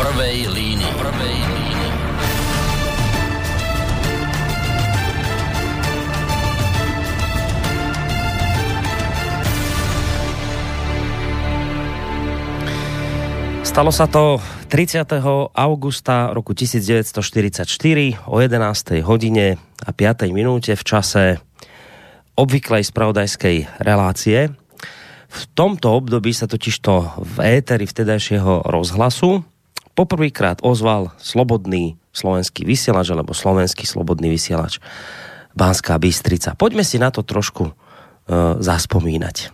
prvej línii. Prvej línii. Stalo sa to 30. augusta roku 1944 o 11. hodine a 5. minúte v čase obvyklej spravodajskej relácie. V tomto období sa totižto v éteri vtedajšieho rozhlasu poprvýkrát ozval slobodný slovenský vysielač alebo slovenský slobodný vysielač Banská Bystrica. Poďme si na to trošku e, zaspomínať.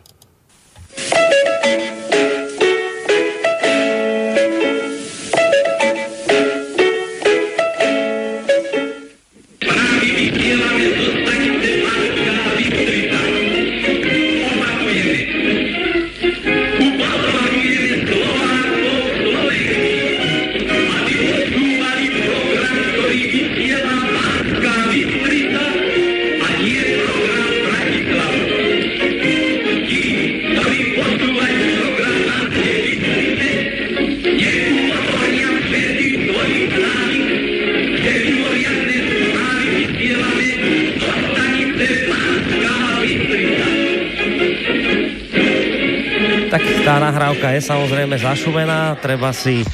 Nahrávka je samozrejme zašumená, treba si, e,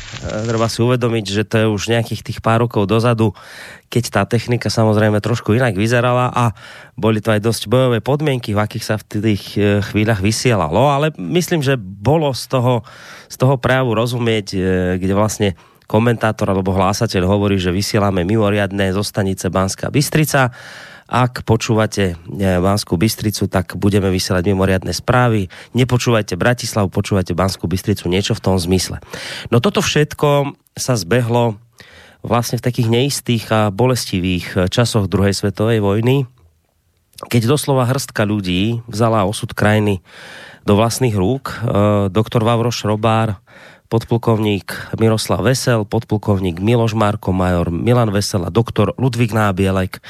treba si uvedomiť, že to je už nejakých tých pár rokov dozadu, keď tá technika samozrejme trošku inak vyzerala a boli to aj dosť bojové podmienky, v akých sa v tých e, chvíľach vysielalo, ale myslím, že bolo z toho, z toho prejavu rozumieť, e, kde vlastne komentátor alebo hlásateľ hovorí, že vysielame mimoriadne zo stanice Banská Bystrica ak počúvate Banskú Bystricu, tak budeme vysielať mimoriadne správy. Nepočúvajte Bratislavu, počúvajte Banskú Bystricu, niečo v tom zmysle. No toto všetko sa zbehlo vlastne v takých neistých a bolestivých časoch druhej svetovej vojny, keď doslova hrstka ľudí vzala osud krajiny do vlastných rúk. Doktor Vavroš Robár podplukovník Miroslav Vesel, podplukovník Miloš Marko, major Milan Vesel a doktor Ludvík Nábielek.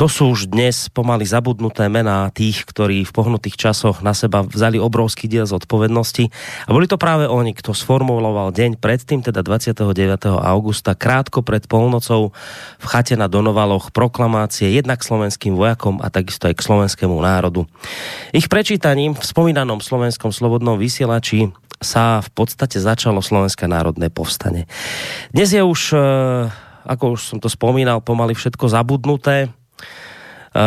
To sú už dnes pomaly zabudnuté mená tých, ktorí v pohnutých časoch na seba vzali obrovský diel zodpovednosti. A boli to práve oni, kto sformuloval deň predtým, teda 29. augusta, krátko pred polnocou v chate na Donovaloch proklamácie jednak slovenským vojakom a takisto aj k slovenskému národu. Ich prečítaním v spomínanom slovenskom slobodnom vysielači sa v podstate začalo Slovenské národné povstanie. Dnes je už, e, ako už som to spomínal, pomaly všetko zabudnuté. E,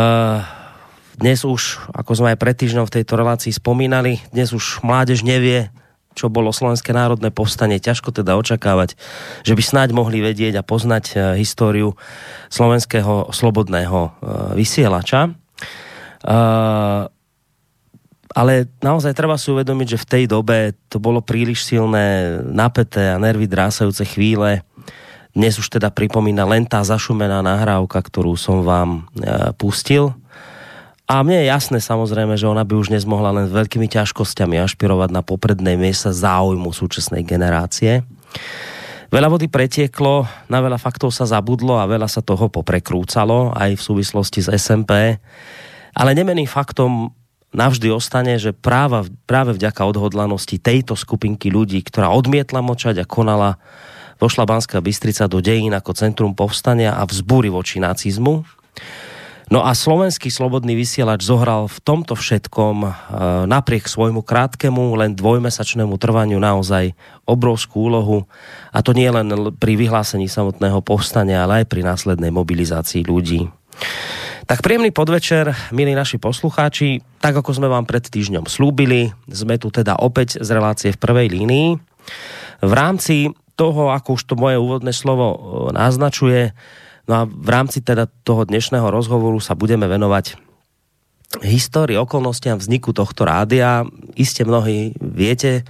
dnes už, ako sme aj pred týždňom v tejto relácii spomínali, dnes už mládež nevie, čo bolo Slovenské národné povstanie. Ťažko teda očakávať, že by snáď mohli vedieť a poznať e, históriu slovenského slobodného vysielača ale naozaj treba si uvedomiť, že v tej dobe to bolo príliš silné, napäté a nervy drásajúce chvíle. Dnes už teda pripomína len tá zašumená nahrávka, ktorú som vám e, pustil. A mne je jasné samozrejme, že ona by už dnes mohla len s veľkými ťažkosťami ašpirovať na popredné miesta záujmu súčasnej generácie. Veľa vody pretieklo, na veľa faktov sa zabudlo a veľa sa toho poprekrúcalo aj v súvislosti s SMP. Ale nemeným faktom navždy ostane, že práva, práve vďaka odhodlanosti tejto skupinky ľudí, ktorá odmietla močať a konala, vošla Banská Bystrica do dejín ako centrum povstania a vzbúry voči nacizmu. No a slovenský slobodný vysielač zohral v tomto všetkom e, napriek svojmu krátkemu, len dvojmesačnému trvaniu naozaj obrovskú úlohu. A to nie len pri vyhlásení samotného povstania, ale aj pri následnej mobilizácii ľudí. Tak príjemný podvečer, milí naši poslucháči. Tak ako sme vám pred týždňom slúbili, sme tu teda opäť z relácie v prvej línii. V rámci toho, ako už to moje úvodné slovo e, naznačuje, no a v rámci teda toho dnešného rozhovoru sa budeme venovať histórii, okolnostiam vzniku tohto rádia. Iste mnohí viete,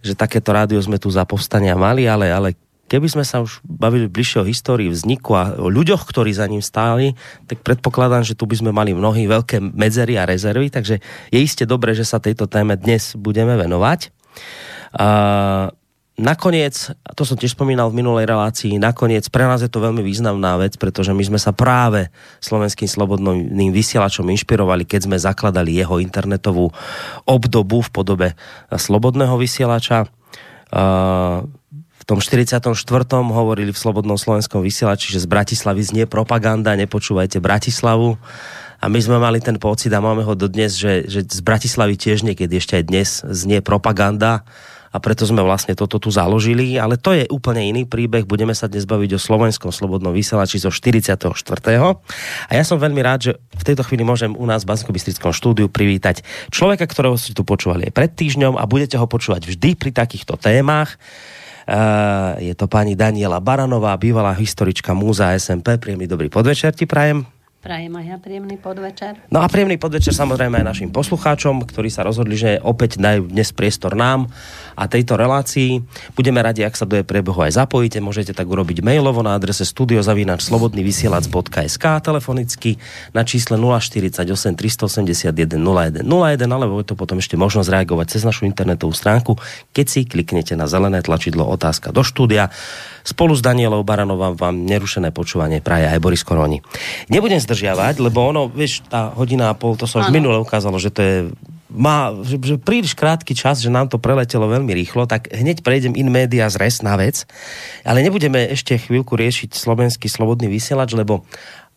že takéto rádio sme tu za povstania mali, ale, ale keby sme sa už bavili bližšie o histórii vzniku a o ľuďoch, ktorí za ním stáli, tak predpokladám, že tu by sme mali mnohí veľké medzery a rezervy, takže je iste dobré, že sa tejto téme dnes budeme venovať. Uh, nakoniec, to som tiež spomínal v minulej relácii, nakoniec pre nás je to veľmi významná vec, pretože my sme sa práve slovenským slobodným vysielačom inšpirovali, keď sme zakladali jeho internetovú obdobu v podobe slobodného vysielača. Uh, tom 44. hovorili v Slobodnom slovenskom vysielači, že z Bratislavy znie propaganda, nepočúvajte Bratislavu. A my sme mali ten pocit a máme ho dodnes, že, že z Bratislavy tiež niekedy ešte aj dnes znie propaganda a preto sme vlastne toto tu založili, ale to je úplne iný príbeh. Budeme sa dnes baviť o slovenskom slobodnom vysielači zo 44. A ja som veľmi rád, že v tejto chvíli môžem u nás v bansko štúdiu privítať človeka, ktorého ste tu počúvali aj pred týždňom a budete ho počúvať vždy pri takýchto témach. Uh, je to pani Daniela Baranová, bývalá historička Múza SMP. Príjemný dobrý podvečer ti prajem. Prajem aj ja príjemný podvečer. No a príjemný podvečer samozrejme aj našim poslucháčom, ktorí sa rozhodli, že opäť dajú dnes priestor nám a tejto relácii. Budeme radi, ak sa do jej priebehu aj zapojíte. Môžete tak urobiť mailovo na adrese studiozavinačslobodnyvysielac.sk telefonicky na čísle 048 381 0101 alebo je to potom ešte možnosť reagovať cez našu internetovú stránku, keď si kliknete na zelené tlačidlo otázka do štúdia. Spolu s Danielou Baranová vám nerušené počúvanie praje aj Boris Koroni. Nebudem zdržiavať, lebo ono, vieš, tá hodina a pol, to sa už minule ukázalo, že to je má, že, že príliš krátky čas, že nám to preletelo veľmi rýchlo, tak hneď prejdem in media z res na vec, ale nebudeme ešte chvíľku riešiť slovenský slobodný vysielač, lebo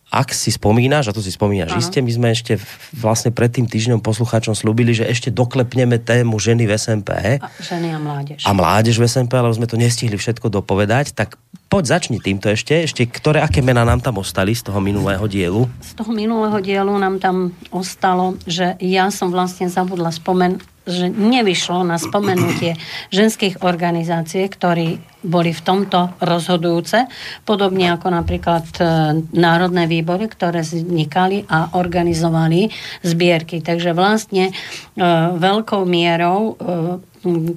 ak si spomínaš, a to si spomínaš ano. iste, my sme ešte vlastne pred tým týždňom poslucháčom slúbili, že ešte doklepneme tému ženy v SMP. A ženy a mládež. A mládež v SMP, ale sme to nestihli všetko dopovedať, tak poď začni týmto ešte, ešte ktoré, aké mená nám tam ostali z toho minulého dielu? Z toho minulého dielu nám tam ostalo, že ja som vlastne zabudla spomen, že nevyšlo na spomenutie ženských organizácií, ktorí boli v tomto rozhodujúce, podobne ako napríklad e, národné výbory, ktoré vznikali a organizovali zbierky. Takže vlastne e, veľkou mierou e,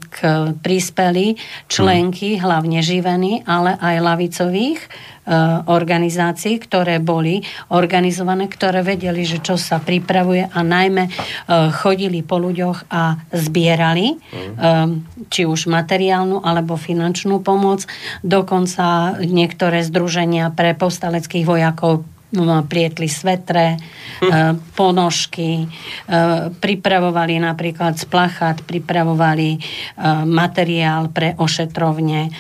k prispeli členky, hlavne živení, ale aj lavicových Eh, organizácií, ktoré boli organizované, ktoré vedeli, že čo sa pripravuje a najmä chodili po ľuďoch a zbierali mm. či už materiálnu alebo finančnú pomoc. Dokonca niektoré združenia pre povstaleckých vojakov No, prietli svetre, hm. ponožky, pripravovali napríklad splachát, pripravovali materiál pre ošetrovne,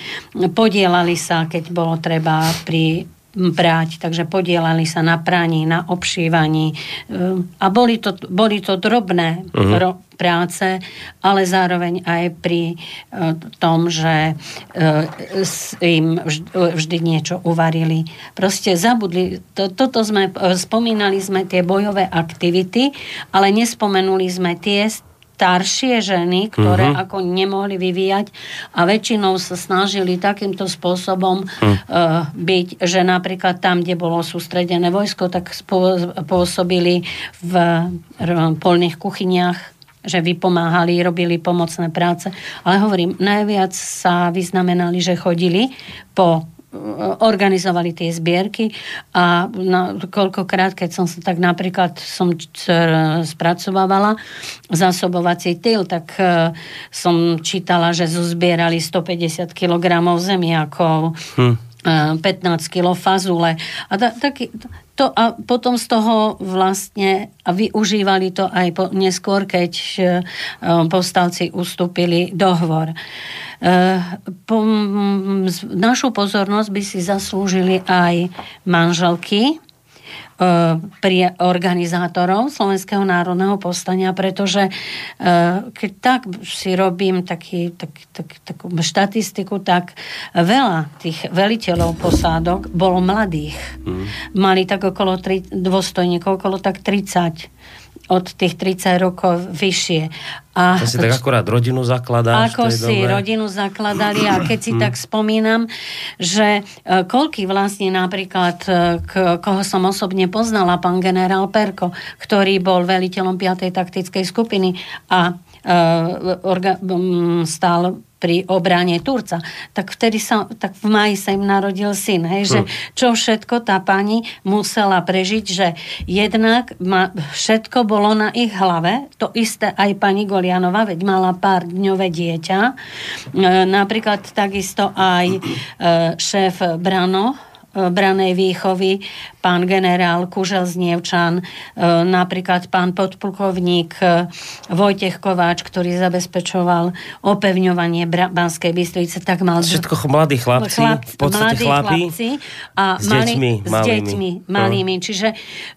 podielali sa, keď bolo treba pri brať, takže podielali sa na praní, na obšívaní a boli to, boli to drobné uh-huh. ro, práce, ale zároveň aj pri uh, tom, že uh, im vždy, vždy niečo uvarili. Proste zabudli, to, toto sme, spomínali sme tie bojové aktivity, ale nespomenuli sme tie staršie ženy, ktoré uh-huh. ako nemohli vyvíjať a väčšinou sa snažili takýmto spôsobom uh-huh. uh, byť, že napríklad tam, kde bolo sústredené vojsko, tak pôsobili v polných kuchyniach že vypomáhali, robili pomocné práce. Ale hovorím, najviac sa vyznamenali, že chodili po organizovali tie zbierky a na, koľkokrát, keď som sa tak napríklad som spracovávala zásobovací tyl, tak uh, som čítala, že zozbierali 150 kg zemiakov, hm. 15 kg fazule a ta, taký, to, a potom z toho vlastne a využívali to aj po, neskôr, keď uh, povstalci ustúpili dohovor. Eh, našu pozornosť by si zaslúžili aj manželky eh, pri organizátorov Slovenského národného povstania, pretože eh, keď tak si robím taký, tak, tak, takú štatistiku, tak veľa tých veliteľov posádok bolo mladých. Mm. Mali tak okolo tri, dôstojníkov, okolo tak 30 od tých 30 rokov vyššie. A to si tak akorát rodinu zakladáš Ako si dobe. rodinu zakladali a keď si tak spomínam, že e, koľky vlastne napríklad, e, k, koho som osobne poznala, pán generál Perko, ktorý bol veliteľom 5. taktickej skupiny a stál pri obrane Turca, tak vtedy sa, tak v maji sa im narodil syn, hej, že hm. čo všetko tá pani musela prežiť, že jednak ma, všetko bolo na ich hlave, to isté aj pani Golianova, veď mala pár dňové dieťa, e, napríklad takisto aj e, šéf Brano, branej výchovy, pán generál Kužel z Nievčan, e, napríklad pán podplukovník e, Vojtech Kováč, ktorý zabezpečoval opevňovanie Banskej Bystrice, tak mal... Všetko mladí chlapci, chlap, v podstate mladí chlapi, chlapci a s mali, deťmi s malými. deťmi malými. Čiže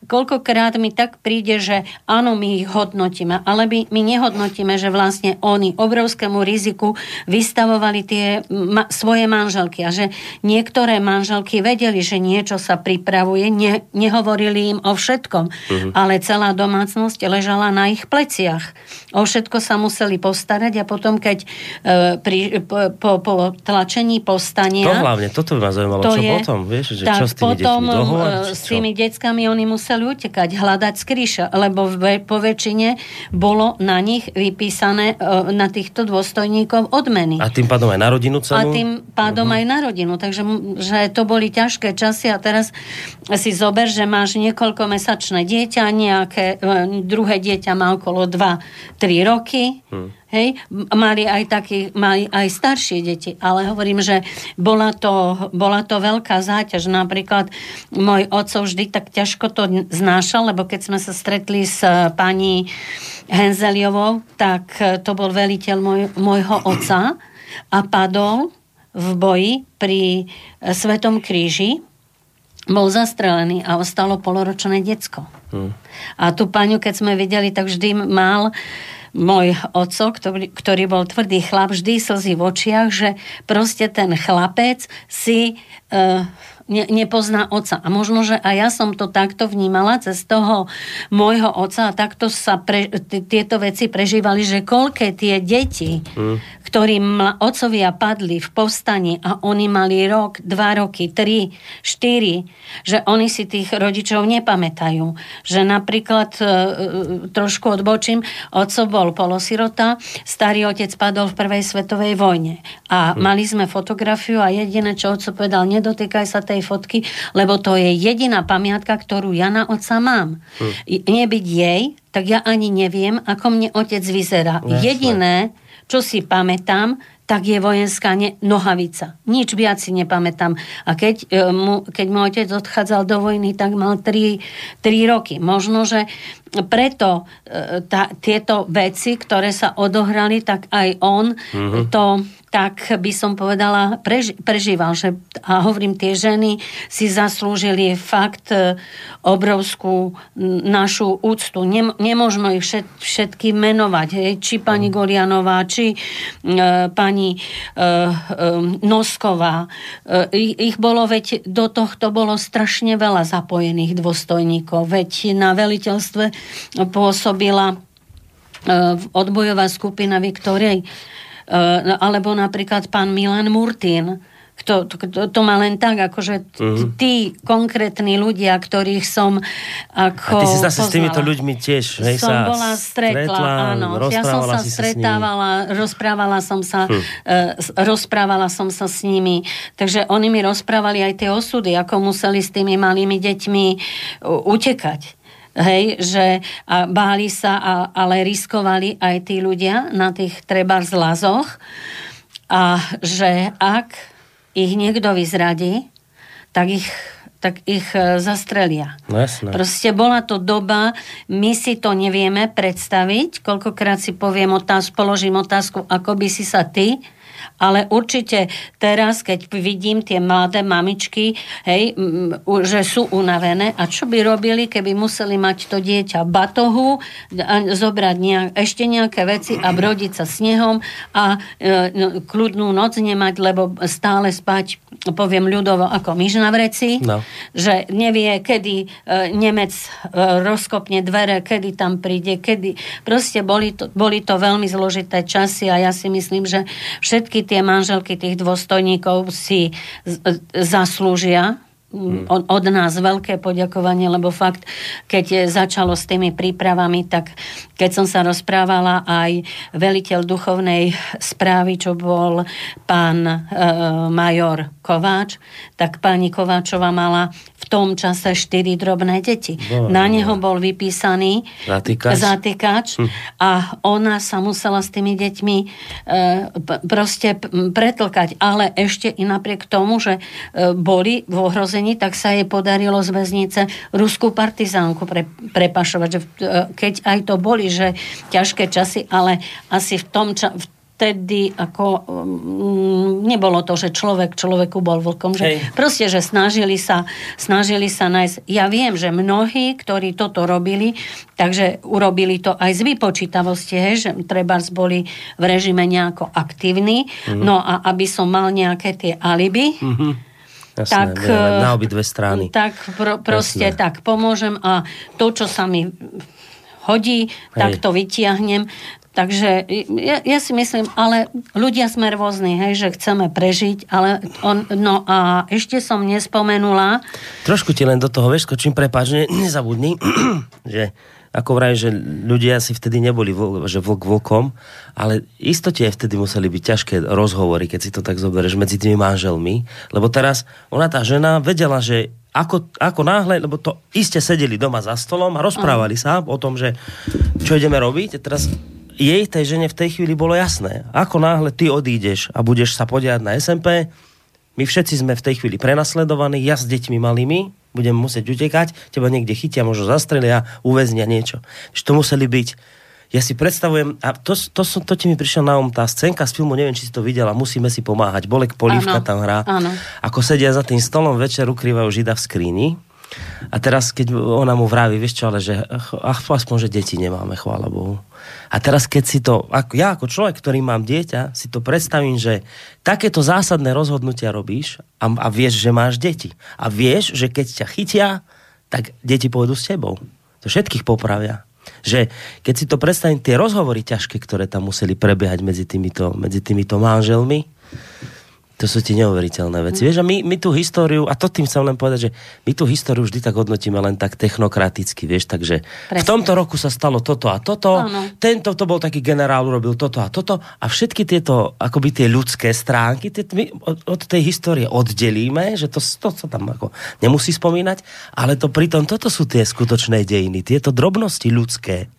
koľkokrát mi tak príde, že áno, my ich hodnotíme, ale my, my nehodnotíme, že vlastne oni obrovskému riziku vystavovali tie ma, svoje manželky a že niektoré manželky vedeli, že niečo sa pripravuje, ne, nehovorili im o všetkom, uh-huh. ale celá domácnosť ležala na ich pleciach. O všetko sa museli postarať a potom, keď e, pri, po, po, po tlačení povstania... To hlavne, toto by ma zaujímalo, To čo je- potom, vieš, že tak čo s tými potom deťmi, dohovor, e, či s tými deckami oni museli utekať, hľadať skríša, lebo v, po väčšine bolo na nich vypísané, e, na týchto dôstojníkov odmeny. A tým pádom aj na rodinu A celú? tým pádom Mhm. aj na rodinu. Takže že to boli ťažké časy a teraz si zober, že máš niekoľkomesačné dieťa, nejaké e, druhé dieťa má okolo 2-3 roky. Hm. Hej, mali aj takí, mali aj staršie deti, ale hovorím, že bola to, bola to veľká záťaž. Napríklad môj oco vždy tak ťažko to znášal, lebo keď sme sa stretli s e, pani Henzeliovou, tak e, to bol veliteľ môj, môjho oca a padol v boji pri Svetom kríži, bol zastrelený a ostalo poloročné decko. Hm. A tú paňu, keď sme videli, tak vždy mal môj oco, ktorý, ktorý bol tvrdý chlap, vždy slzy v očiach, že proste ten chlapec si uh, ne, nepozná oca. A možno, že aj ja som to takto vnímala cez toho môjho oca a takto sa pre, t- tieto veci prežívali, že koľké tie deti, mm. ktorí mla, otcovia padli v povstani a oni mali rok, dva roky, tri, štyri, že oni si tých rodičov nepamätajú. Že napríklad, e, e, trošku odbočím, otco bol polosirota, starý otec padol v prvej svetovej vojne. A mali sme fotografiu a jediné, čo otco povedal, nedotýkaj sa tej fotky, lebo to je jediná pamiatka, ktorú ja na otca mám. I- Nebyť jej, tak ja ani neviem, ako mne otec vyzerá. Jasné. Jediné, čo si pamätám, tak je vojenská ne- nohavica. Nič viac si nepamätám. A keď, e, mu, keď môj otec odchádzal do vojny, tak mal 3, 3 roky. Možno, že preto e, tá, tieto veci, ktoré sa odohrali, tak aj on mm-hmm. to tak by som povedala, preži- prežíval. Že, a hovorím, tie ženy si zaslúžili fakt e, obrovskú našu úctu. Nem, nemôžno ich všet, všetky menovať. Hej? Či pani Gorianová, či e, pani e, e, Nosková. E, ich, bolo, veď do tohto bolo strašne veľa zapojených dôstojníkov. Veď na veliteľstve pôsobila odbojová skupina Viktorej Uh, alebo napríklad pán Milan Murtín, kto, to, to, má len tak, akože Mhm. tí konkrétni ľudia, ktorých som ako A ty si zase s týmito poznala. ľuďmi tiež, hej, som sa bola stretla, áno. Ja som sa stretávala, rozprávala som sa, Hm. uh, rozprávala som sa s nimi. Takže oni mi rozprávali aj tie osudy, ako museli s tými malými deťmi uh, utekať. Hej, že a báli sa, a, ale riskovali aj tí ľudia na tých treba zlazoch a že ak ich niekto vyzradí, tak ich, tak ich e, zastrelia. No jasné. Proste bola to doba, my si to nevieme predstaviť, koľkokrát si poviem otázku, položím otázku, ako by si sa ty ale určite teraz, keď vidím tie mladé mamičky, hej, že sú unavené a čo by robili, keby museli mať to dieťa v batohu, zobrať nejak, ešte nejaké veci a brodiť sa snehom a e, no, kľudnú noc nemať, lebo stále spať, poviem ľudovo, ako myš na vreci, No. že nevie, kedy e, Nemec e, rozkopne dvere, kedy tam príde, kedy... Proste boli to, boli to veľmi zložité časy a ja si myslím, že všetky tie manželky tých dôstojníkov si zaslúžia mm, od, od nás veľké poďakovanie, lebo fakt, keď začalo s tými prípravami, tak keď som sa rozprávala aj veliteľ duchovnej správy, čo bol pán e, major Kováč, tak pani Kováčova mala tom čase štyri drobné deti. Bože, Na neho bol vypísaný Zatýkač. zatýkač a ona sa musela s tými deťmi e, proste pretlkať. Ale ešte i napriek tomu, že e, boli v ohrození, tak sa jej podarilo z väznice ruskú partizánku pre, prepašovať. Že, v- e, keď aj to boli, že ťažké časy, ale asi v tom ča- vtedy ako mm, nebolo to, že človek človeku bol vlkom, že Hej. proste, že snažili sa, snažili sa nájsť. Ja viem, že mnohí, ktorí toto robili, takže urobili to aj z vypočítavosti, hej, že treba boli v režime nejako aktívni, Mhm. no a aby som mal nejaké tie alibi, Jasné, tak, eh, na obidve strany. Tak pro, proste Jasné. tak pomôžem a to, čo sa mi hodí, tak to vytiahnem. Takže ja, ja si myslím, ale ľudia sme rôzni, hej, že chceme prežiť, ale on, no a ešte som nespomenula, Trošku ti len do toho, vieš, skočím, prepáč, ne, nezabudni, že ako vraj, že ľudia si vtedy neboli vl, že vlk vlkom, ale istote aj vtedy museli byť ťažké rozhovory, keď si to tak zoberieš medzi tými manželmi, lebo teraz ona tá žena vedela, že ako, ako náhle, lebo to iste sedeli doma za stolom a rozprávali sa o tom, že čo ideme robiť. A teraz jej, tej žene v tej chvíli bolo jasné, ako náhle ty odídeš a budeš sa podiať na SMP, my všetci sme v tej chvíli prenasledovaní, ja s deťmi malými, budem musieť utekať, teba niekde chytia, možno zastrelia, uväznia niečo. Že to museli byť ja si predstavujem, a to, to, to, to ti mi prišlo na um, tá scénka z filmu, neviem, či si to videla, musíme si pomáhať. Bolek Polívka Áno, tam hrá. áno. Ako sedia za tým stolom, večer ukrývajú žida v skríni. A teraz, keď ona mu vraví, vieš čo, ale že ach, aspoň, že deti nemáme, chvála Bohu. A teraz, keď si to, ako, ja ako človek, ktorý mám dieťa, si to predstavím, že takéto zásadné rozhodnutia robíš a, a vieš, že máš deti. A vieš, že keď ťa chytia, tak deti pôjdu s tebou. To všetkých popravia. Že keď si to predstavím, tie rozhovory ťažké, ktoré tam museli prebiehať medzi týmito, medzi týmito manželmi, to sú tie neuveriteľné veci. Vieš, a my, my tú históriu, a to tým chcem len povedať, že my tú históriu vždy tak hodnotíme len tak technokraticky, vieš, takže v Presne. tomto roku sa stalo toto a toto, Áno. tento to bol taký generál, urobil toto a toto a všetky tieto, akoby tie ľudské stránky, tie, my od, od tej histórie oddelíme, že to, to sa tam ako nemusí spomínať, ale to pritom, toto sú tie skutočné dejiny, tieto drobnosti ľudské.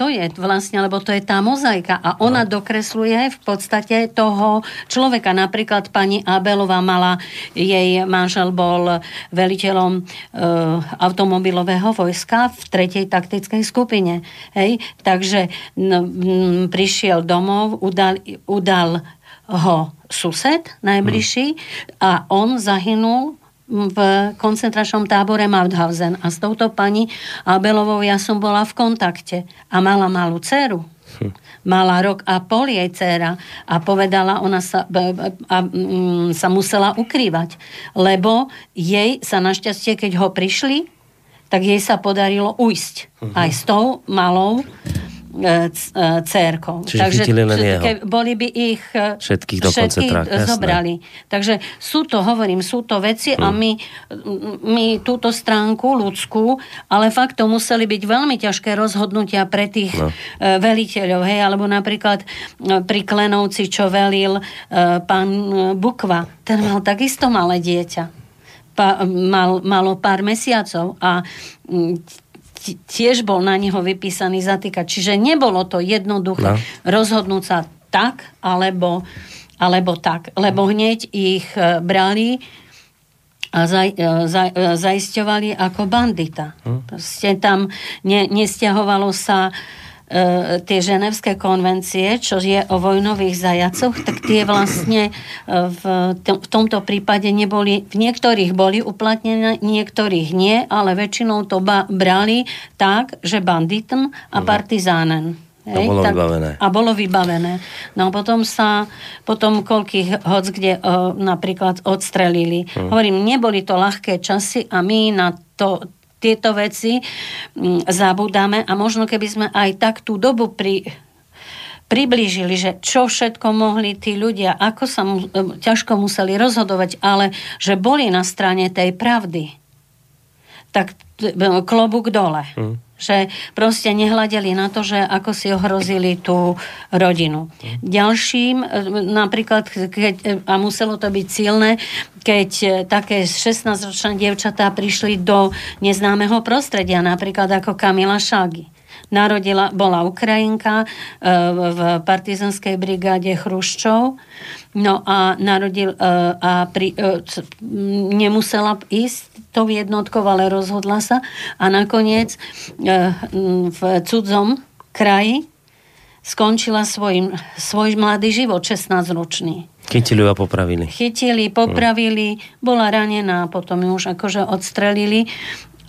To je vlastne, lebo to je tá mozaika a ona No. dokresluje v podstate toho človeka. Napríklad pani Abelová mala, jej manžel bol veliteľom e, automobilového vojska v tretej taktickej skupine. Hej? Takže n, m, prišiel domov, udal, udal ho sused najbližší a on zahynul v koncentračnom tábore Mauthausen. A s touto pani Abelovou ja som bola v kontakte. A mala malú dceru. Mala rok a pol jej dcera a povedala, ona sa, b- b- a, mm, sa musela ukrývať. Lebo jej sa našťastie, keď ho prišli, tak jej sa podarilo ujsť. Aj s tou malou e, c- e. Čiže chytili len jeho. boli by ich e, Všetkých do koncentráka, jasné. zobrali. Takže sú to, hovorím, sú to veci a my, my túto stránku ľudskú, ale fakt to museli byť veľmi ťažké rozhodnutia pre tých No. veliteľov, hej, alebo napríklad pri Klenovci, čo velil pán Bukva, ten mal takisto malé dieťa. Pa, mal, malo pár mesiacov a tiež bol na neho vypísaný zatýkač. Čiže nebolo to jednoduché No. rozhodnúť sa tak, alebo, alebo tak. Lebo hneď ich e, brali a zaj, e, zaj, e, zaisťovali ako bandita. Proste tam ne, nestiahovalo sa tie ženevské konvencie, čo je o vojnových zajacoch, tak tie vlastne e, v, tom, v tomto prípade neboli, v niektorých boli uplatnené, niektorých nie, ale väčšinou to ba, brali tak, že banditem a partizánen. A bolo vybavené. A bolo vybavené. No potom sa, potom koľkých hoc kde o, napríklad odstrelili. Hm. Hovorím, neboli to ľahké časy a my na to tieto veci mm, zabudáme a možno keby sme aj tak tú dobu pri, priblížili, že čo všetko mohli tí ľudia, ako sa mu, e, ťažko museli rozhodovať, ale že boli na strane tej pravdy tak klobúk dole. Mm. Že proste nehľadeli na to, že ako si ohrozili tú rodinu. Mm. Ďalším, e, napríklad, keď, a muselo to byť silné, keď e, také 16-ročné dievčatá prišli do neznámeho prostredia, napríklad ako Kamila Šágy narodila, bola Ukrajinka e, v partizanskej brigáde Chruščov, no a narodil e, a pri, e, nemusela ísť tou jednotkou, ale rozhodla sa a nakoniec v cudzom kraji skončila svoj, svoj mladý život, 16-ročný. Chytili a popravili. Chytili, popravili, bola ranená, potom ju už akože odstrelili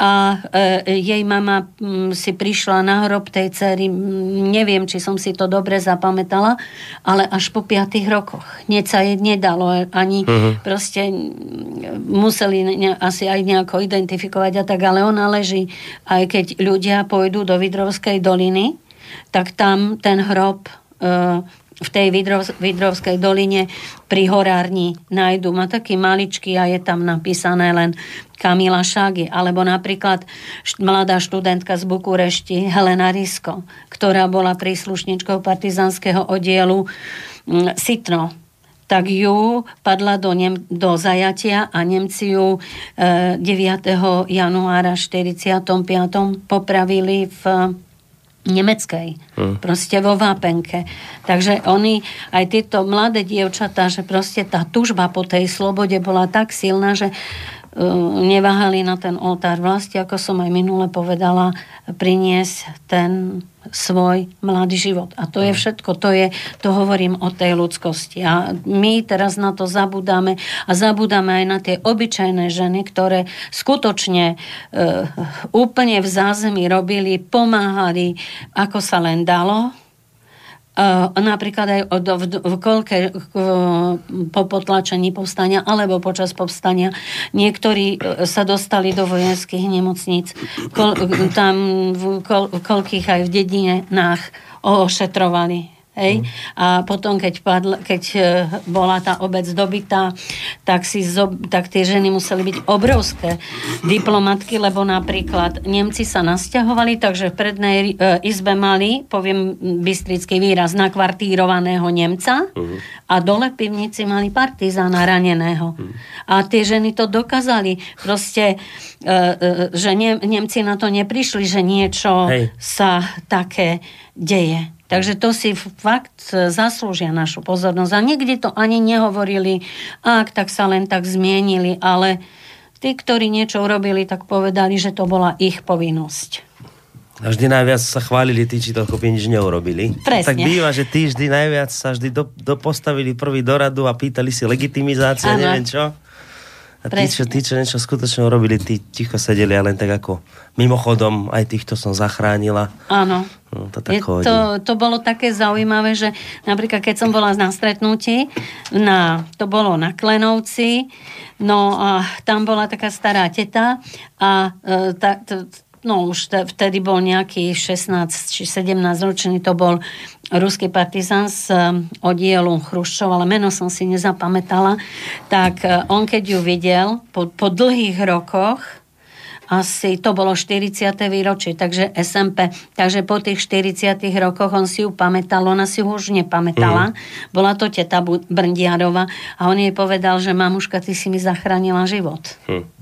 a e, jej mama m, mm, si prišla na hrob tej cery, neviem, či som si to dobre zapamätala, ale až po piatých rokoch. Hneď sa jej nedalo, ani uh-huh. proste museli ne, asi aj nejako identifikovať a tak, ale ona leží, aj keď ľudia pôjdu do Vidrovskej doliny, tak tam ten hrob e, v tej Vidrov, Vidrovskej doline pri horárni nájdu. Má taký maličký a je tam napísané len Kamila Šágy. Alebo napríklad mladá študentka z Bukurešti Helena Risko, ktorá bola príslušničkou partizanského oddielu mm, Sitno tak ju padla do, Nem- do zajatia a Nemci ju e, 9. januára 45. popravili v nemeckej, hmm. proste vo vápenke. Takže oni, aj tieto mladé dievčatá, že proste tá tužba po tej slobode bola tak silná, že uh, neváhali na ten oltár vlasti, ako som aj minule povedala, priniesť ten svoj mladý život. A to je všetko, to je, to hovorím o tej ľudskosti. A my teraz na to zabudáme a zabudáme aj na tie obyčajné ženy, ktoré skutočne e, úplne v zázemí robili, pomáhali, ako sa len dalo napríklad aj od, v, v kolke po potlačení povstania alebo počas povstania niektorí e, sa dostali do vojenských nemocníc. Kol, tam v, kol, v kolkých aj v dedinách ošetrovali Hej? Mm. A potom, keď, padl, keď e, bola tá obec dobitá, tak, si zo, tak tie ženy museli byť obrovské diplomatky, lebo napríklad Nemci sa nasťahovali, takže v prednej e, izbe mali, poviem bystrický výraz, nakvartírovaného Nemca mm. a dole pivnici mali partizána raneného. Mm. A tie ženy to dokázali. Proste, e, že Nemci na to neprišli, že niečo Hej. sa také deje. Takže to si fakt zaslúžia našu pozornosť. A nikdy to ani nehovorili, ak tak sa len tak zmienili, ale tí, ktorí niečo urobili, tak povedali, že to bola ich povinnosť. A vždy najviac sa chválili tí, či to nič neurobili. Presne. Tak býva, že tí vždy najviac sa vždy do, do postavili prvý do radu a pýtali si legitimizáciu, neviem čo. A tí čo, tí, čo niečo skutočne urobili, tí ticho sedeli a len tak ako mimochodom aj týchto som zachránila. Áno. No, to, tak to, to bolo také zaujímavé, že napríklad keď som bola na stretnutí, na, to bolo na Klenovci, no a tam bola taká stará teta a e, ta, to, no už te, vtedy bol nejaký 16 či 17 ročný, to bol ruský partizán z um, oddielu Chruščov, ale meno som si nezapamätala, tak uh, on keď ju videl po, po dlhých rokoch, asi to bolo 40. výročie, takže SMP. Takže po tých 40 rokoch on si ju pamätal, ona si ho už nepamätala. Mm. Bola to teta Brndiarova a on jej povedal, že mamuška, ty si mi zachránila život. Mm.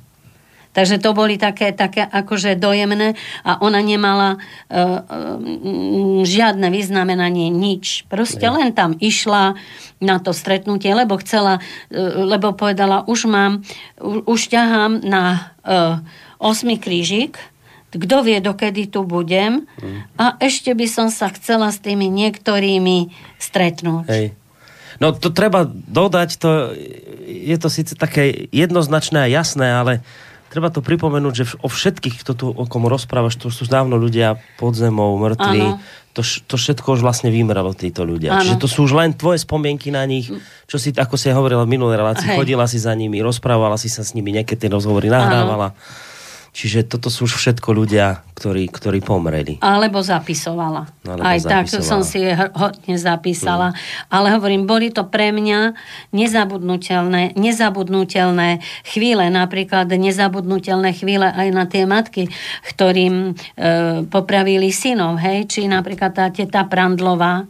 Takže to boli také, také akože dojemné a ona nemala uh, uh, žiadne vyznamenanie, nič. Proste ja. len tam išla na to stretnutie, lebo chcela, uh, lebo povedala, už mám, uh, už ťahám na uh, osmi krížik, kto vie, dokedy tu budem mm. a ešte by som sa chcela s tými niektorými stretnúť. Hej. No to treba dodať, to je to síce také jednoznačné a jasné, ale treba to pripomenúť, že o všetkých, kto tu o kom rozprávaš, to sú dávno ľudia pod zemou, mŕtvi. To, to všetko už vlastne vymrelo títo ľudia. Ano. Čiže to sú už len tvoje spomienky na nich, čo si, ako si hovorila v minulej relácii, Hej. chodila si za nimi, rozprávala si sa s nimi, nejaké tie rozhovory nahrávala. Ano. Čiže toto sú už všetko ľudia, ktorí, ktorí pomreli. Alebo zapisovala. Alebo Aj tak zapisovala. som si hodne zapísala. Ale hovorím, boli to pre mňa nezabudnutelné, nezabudnutelné chvíle, napríklad nezabudnutelné chvíle aj na tie matky, ktorým e, popravili synov, hej, či napríklad tá teta Prandlová,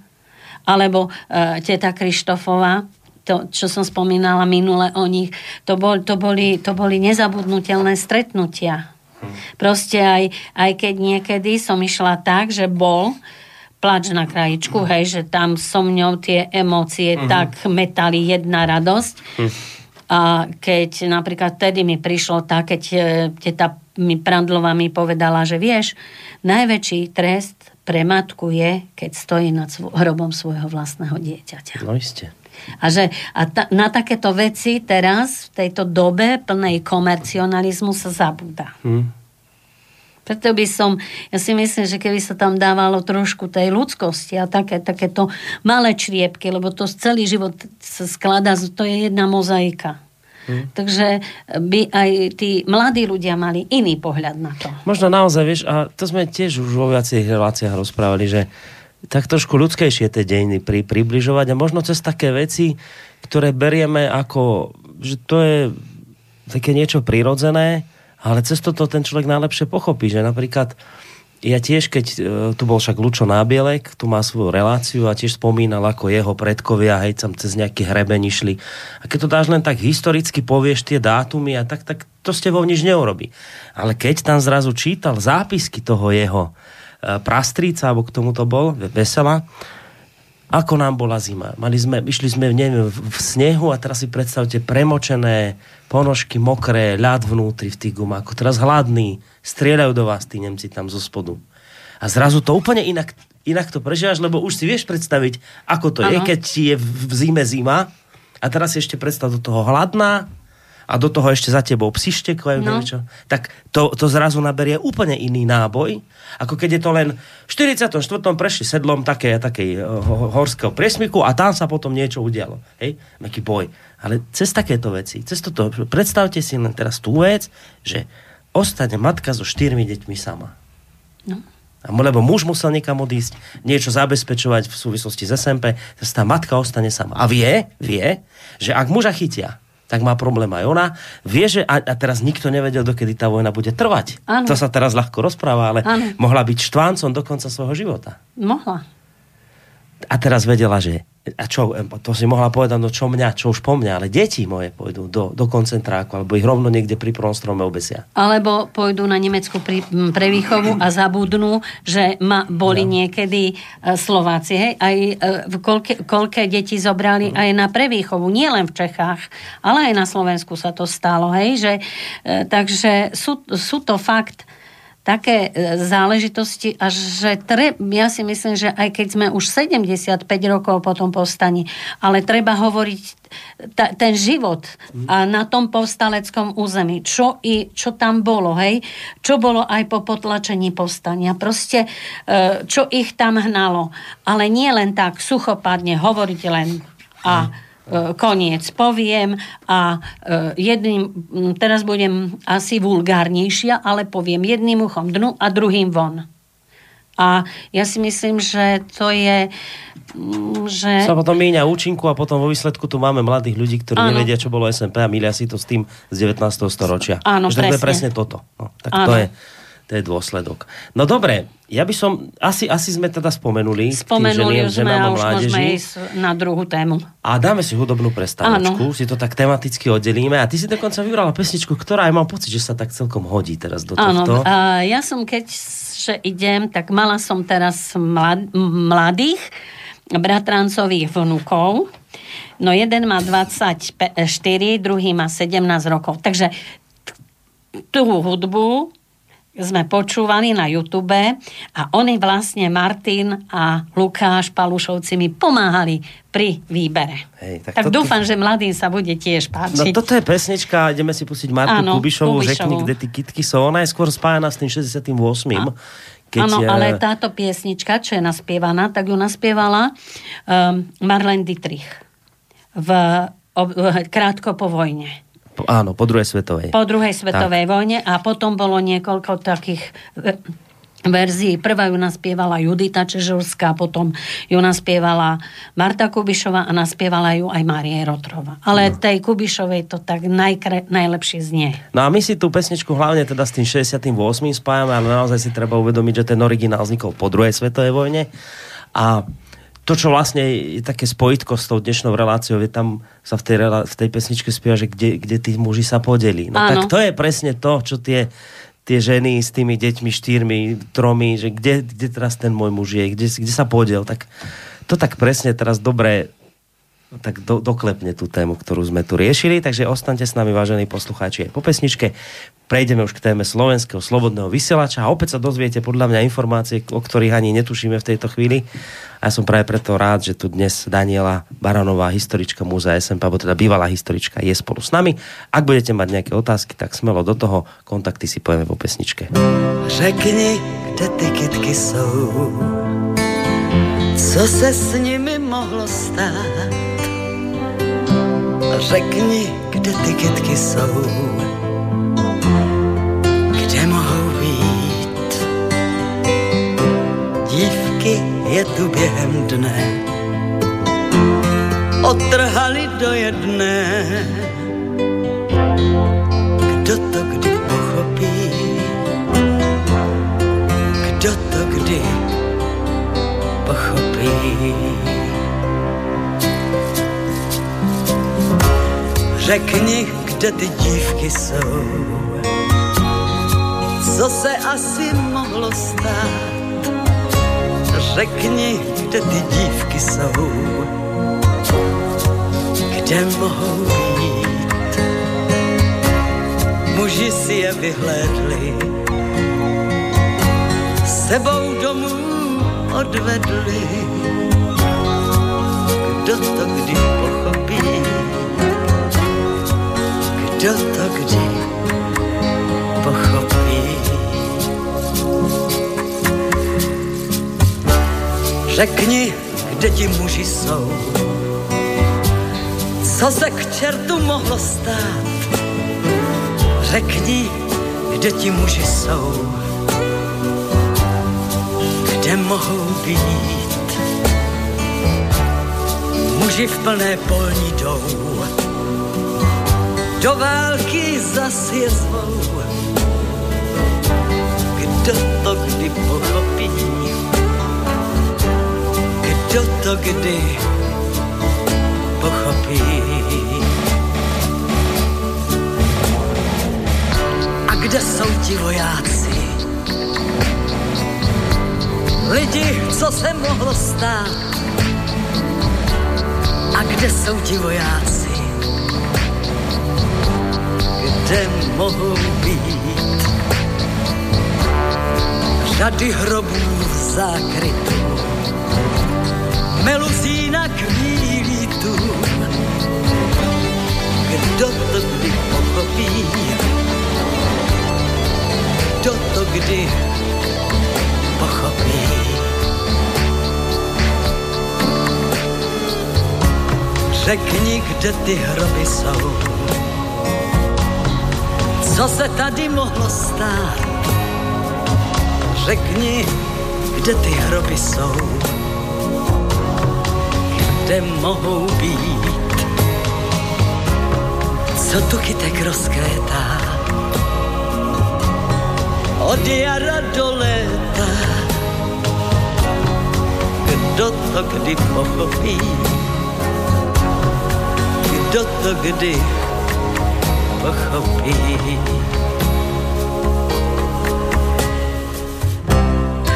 alebo e, teta Krištofová, to, čo som spomínala minule o nich, to, bol, to, boli, to boli nezabudnutelné stretnutia. Proste aj, aj keď niekedy som išla tak, že bol plač na krajičku, hej, že tam so mňou tie emócie tak metali jedna radosť. A keď napríklad vtedy mi prišlo tak, keď e, teta mi Prandlova mi povedala, že vieš, najväčší trest pre matku je, keď stojí nad svo- hrobom svojho vlastného dieťaťa. No iste. A, že, a ta, na takéto veci teraz, v tejto dobe plnej komercionalizmu sa zabúda. Hm. Preto by som, ja si myslím, že keby sa tam dávalo trošku tej ľudskosti a také, takéto malé čriepky, lebo to celý život sa skladá, to je jedna mozaika. Takže by aj tí mladí ľudia mali iný pohľad na to. Možno naozaj, vieš, a to sme tiež už vo viacerých reláciách rozprávali, že tak trošku ľudskejšie tie dejiny pri, približovať a možno cez také veci, ktoré berieme ako, že to je také niečo prirodzené, ale cez toto ten človek najlepšie pochopí, že napríklad ja tiež, keď e, tu bol však Lučo Nábielek, tu má svoju reláciu a tiež spomínal, ako jeho predkovia, hej, tam cez nejaký hrebeň išli. A keď to dáš len tak historicky, povieš tie dátumy a tak, tak to s tebou nič neurobi. Ale keď tam zrazu čítal zápisky toho jeho prastríca, alebo k tomu to bol, vesela, ako nám bola zima. Mali sme, išli sme neviem, v snehu a teraz si predstavte premočené ponožky, mokré, ľad vnútri v tých gumákoch. Teraz hladný, strieľajú do vás tí Nemci tam zo spodu. A zrazu to úplne inak, inak to prežívaš, lebo už si vieš predstaviť, ako to je, Áno. keď ti je v v zime zima a teraz si ešte predstav do toho hladná a do toho ešte za tebou psi štekajú, No. čo, tak to, to zrazu naberie úplne iný náboj, ako keď je to len v 44. prešli sedlom také, takej eh, ho- horského priesmiku a tam sa potom niečo udialo. Hej? Taký boj. Ale cez takéto veci, cez toto, predstavte si len teraz tú vec, že ostane matka so štyrmi deťmi sama. No. A Lebo muž musel niekam odísť, niečo zabezpečovať v súvislosti s SMP, tá matka ostane sama. A vie, vie, že ak muža chytia, tak má problém aj ona. Vie, že a, a teraz nikto nevedel, dokedy tá vojna bude trvať. Áno. To sa teraz ľahko rozpráva, ale Áno. mohla byť štváncom do konca svojho života. Mohla. A teraz vedela, že a čo, em, to si mohla povedať, no čo mňa, čo už po mňa, ale deti moje pôjdu do, do koncentráku, alebo ich rovno niekde pri prvom strome obesia. Alebo pôjdu na Nemeckú pri, m, prevýchovu a zabudnú, že ma boli No. niekedy e, Slováci. Hej? Aj e, v koľké, koľké deti zobrali aj na prevýchovu. Nie len v Čechách, ale aj na Slovensku sa to stalo. Hej? Že, e, takže sú, sú to fakt také e, záležitosti, a že tre, ja si myslím, že aj keď sme už 75 rokov po tom povstaní, ale treba hovoriť ta, ten život a na tom povstaleckom území, čo, i, čo tam bolo, hej, čo bolo aj po potlačení povstania, proste e, čo ich tam hnalo. Ale nie len tak suchopadne hovoriť len a e, koniec poviem a e, jedným, teraz budem asi vulgárnejšia, ale poviem jedným uchom dnu a druhým von. A ja si myslím, že to je, že... Sa potom míňa účinku a potom vo výsledku tu máme mladých ľudí, ktorí Áno. nevedia, čo bolo SMP a milia si to s tým z 19. storočia. Áno, Že to je presne. presne toto. No, tak Áno. to je, to je dôsledok. No dobre, ja by som, asi, asi sme teda spomenuli, Spomenuli tým už sme a už môžeme ísť na druhú tému. A dáme si hudobnú prestávočku, si to tak tematicky oddelíme. A ty si dokonca vybrala pesničku, ktorá aj mám pocit, že sa tak celkom hodí teraz do Áno, tohto. a ja som keď že idem, tak mala som teraz mlad, mladých bratrancových vnúkov. No jeden má 24, druhý má 17 rokov. Takže tú hudbu sme počúvali na YouTube a oni vlastne, Martin a Lukáš Palušovci mi pomáhali pri výbere. Hej, tak tak toto- dúfam, že mladým sa bude tiež No páčiť. toto je pesnička, ideme si pustiť Martu Áno, Kubišovú, Kubišovú. Řekni, kde ty kitky sú. Ona je skôr spájana s tým 68. Keď, Áno, eh, ale táto piesnička, čo je naspievaná, tak ju naspievala um, Marlene Dietrich v, ob, krátko po vojne. Áno, po druhej svetovej. Po druhej svetovej tak. vojne a potom bolo niekoľko takých e, verzií. Prvá ju naspievala Judita Čežurská, potom ju naspievala Marta Kubišova a naspievala ju aj Marie Rotrova. Ale no. tej Kubišovej to tak najkre, najlepšie znie. No a my si tú pesničku hlavne teda s tým 68. spájame, ale naozaj si treba uvedomiť, že ten originál vznikol po druhej svetovej vojne a to, čo vlastne je také spojitko s tou dnešnou reláciou, je tam sa v tej, v tej pesničke spieva, že kde, kde tí muži sa podeli. No Áno. tak to je presne to, čo tie, tie ženy s tými deťmi štyrmi, tromi, že kde, kde teraz ten môj muž je, kde, kde sa podiel. Tak to tak presne teraz dobre tak do, doklepne tú tému, ktorú sme tu riešili. Takže ostaňte s nami, vážení poslucháči, aj po pesničke. Prejdeme už k téme slovenského slobodného vysielača a opäť sa dozviete podľa mňa informácie, o ktorých ani netušíme v tejto chvíli. A ja som práve preto rád, že tu dnes Daniela Baranová, historička Múzea SMP, alebo teda bývalá historička, je spolu s nami. Ak budete mať nejaké otázky, tak smelo do toho. Kontakty si povieme po pesničke. Řekni, kde ty kytky jsou, co se s nimi mohlo stát Řekni, kde ty kytky jsou, kde mohou být. Dívky je tu během dne, otrhali do jedné. Kdo to kdy pochopí, kdo to kdy pochopí. Řekni, kde ty dívky jsou, co se asi mohlo stát. Řekni, kde ty dívky jsou, kde mohou být. Muži si je vyhlédli, sebou domů odvedli. Kdo to kdy pochopí? Kdo to kdy pochopí. Řekni, kde ti muži jsou, co se k čertu mohlo stát. Řekni, kde ti muži jsou, kde mohou být. Muži v plné polní jdou, do války zas je zvou. Kdo to kdy pochopí? Kdo to kdy pochopí? A kde jsou ti vojáci? Lidi, co se mohlo stát? A kde jsou ti vojáci? Kde mohou být. Řady hrobů v zákrytu, meluzína kvílí tu. Kdo to kdy pochopí? Kdo to kdy pochopí? Řekni, kde ty hroby jsou co se tady mohlo stát? Řekni, kde ty hroby jsou, kde mohou být. Co tu kytek rozkvétá, od jara do léta. Kdo to kdy pochopí, kdo to kdy pochopí.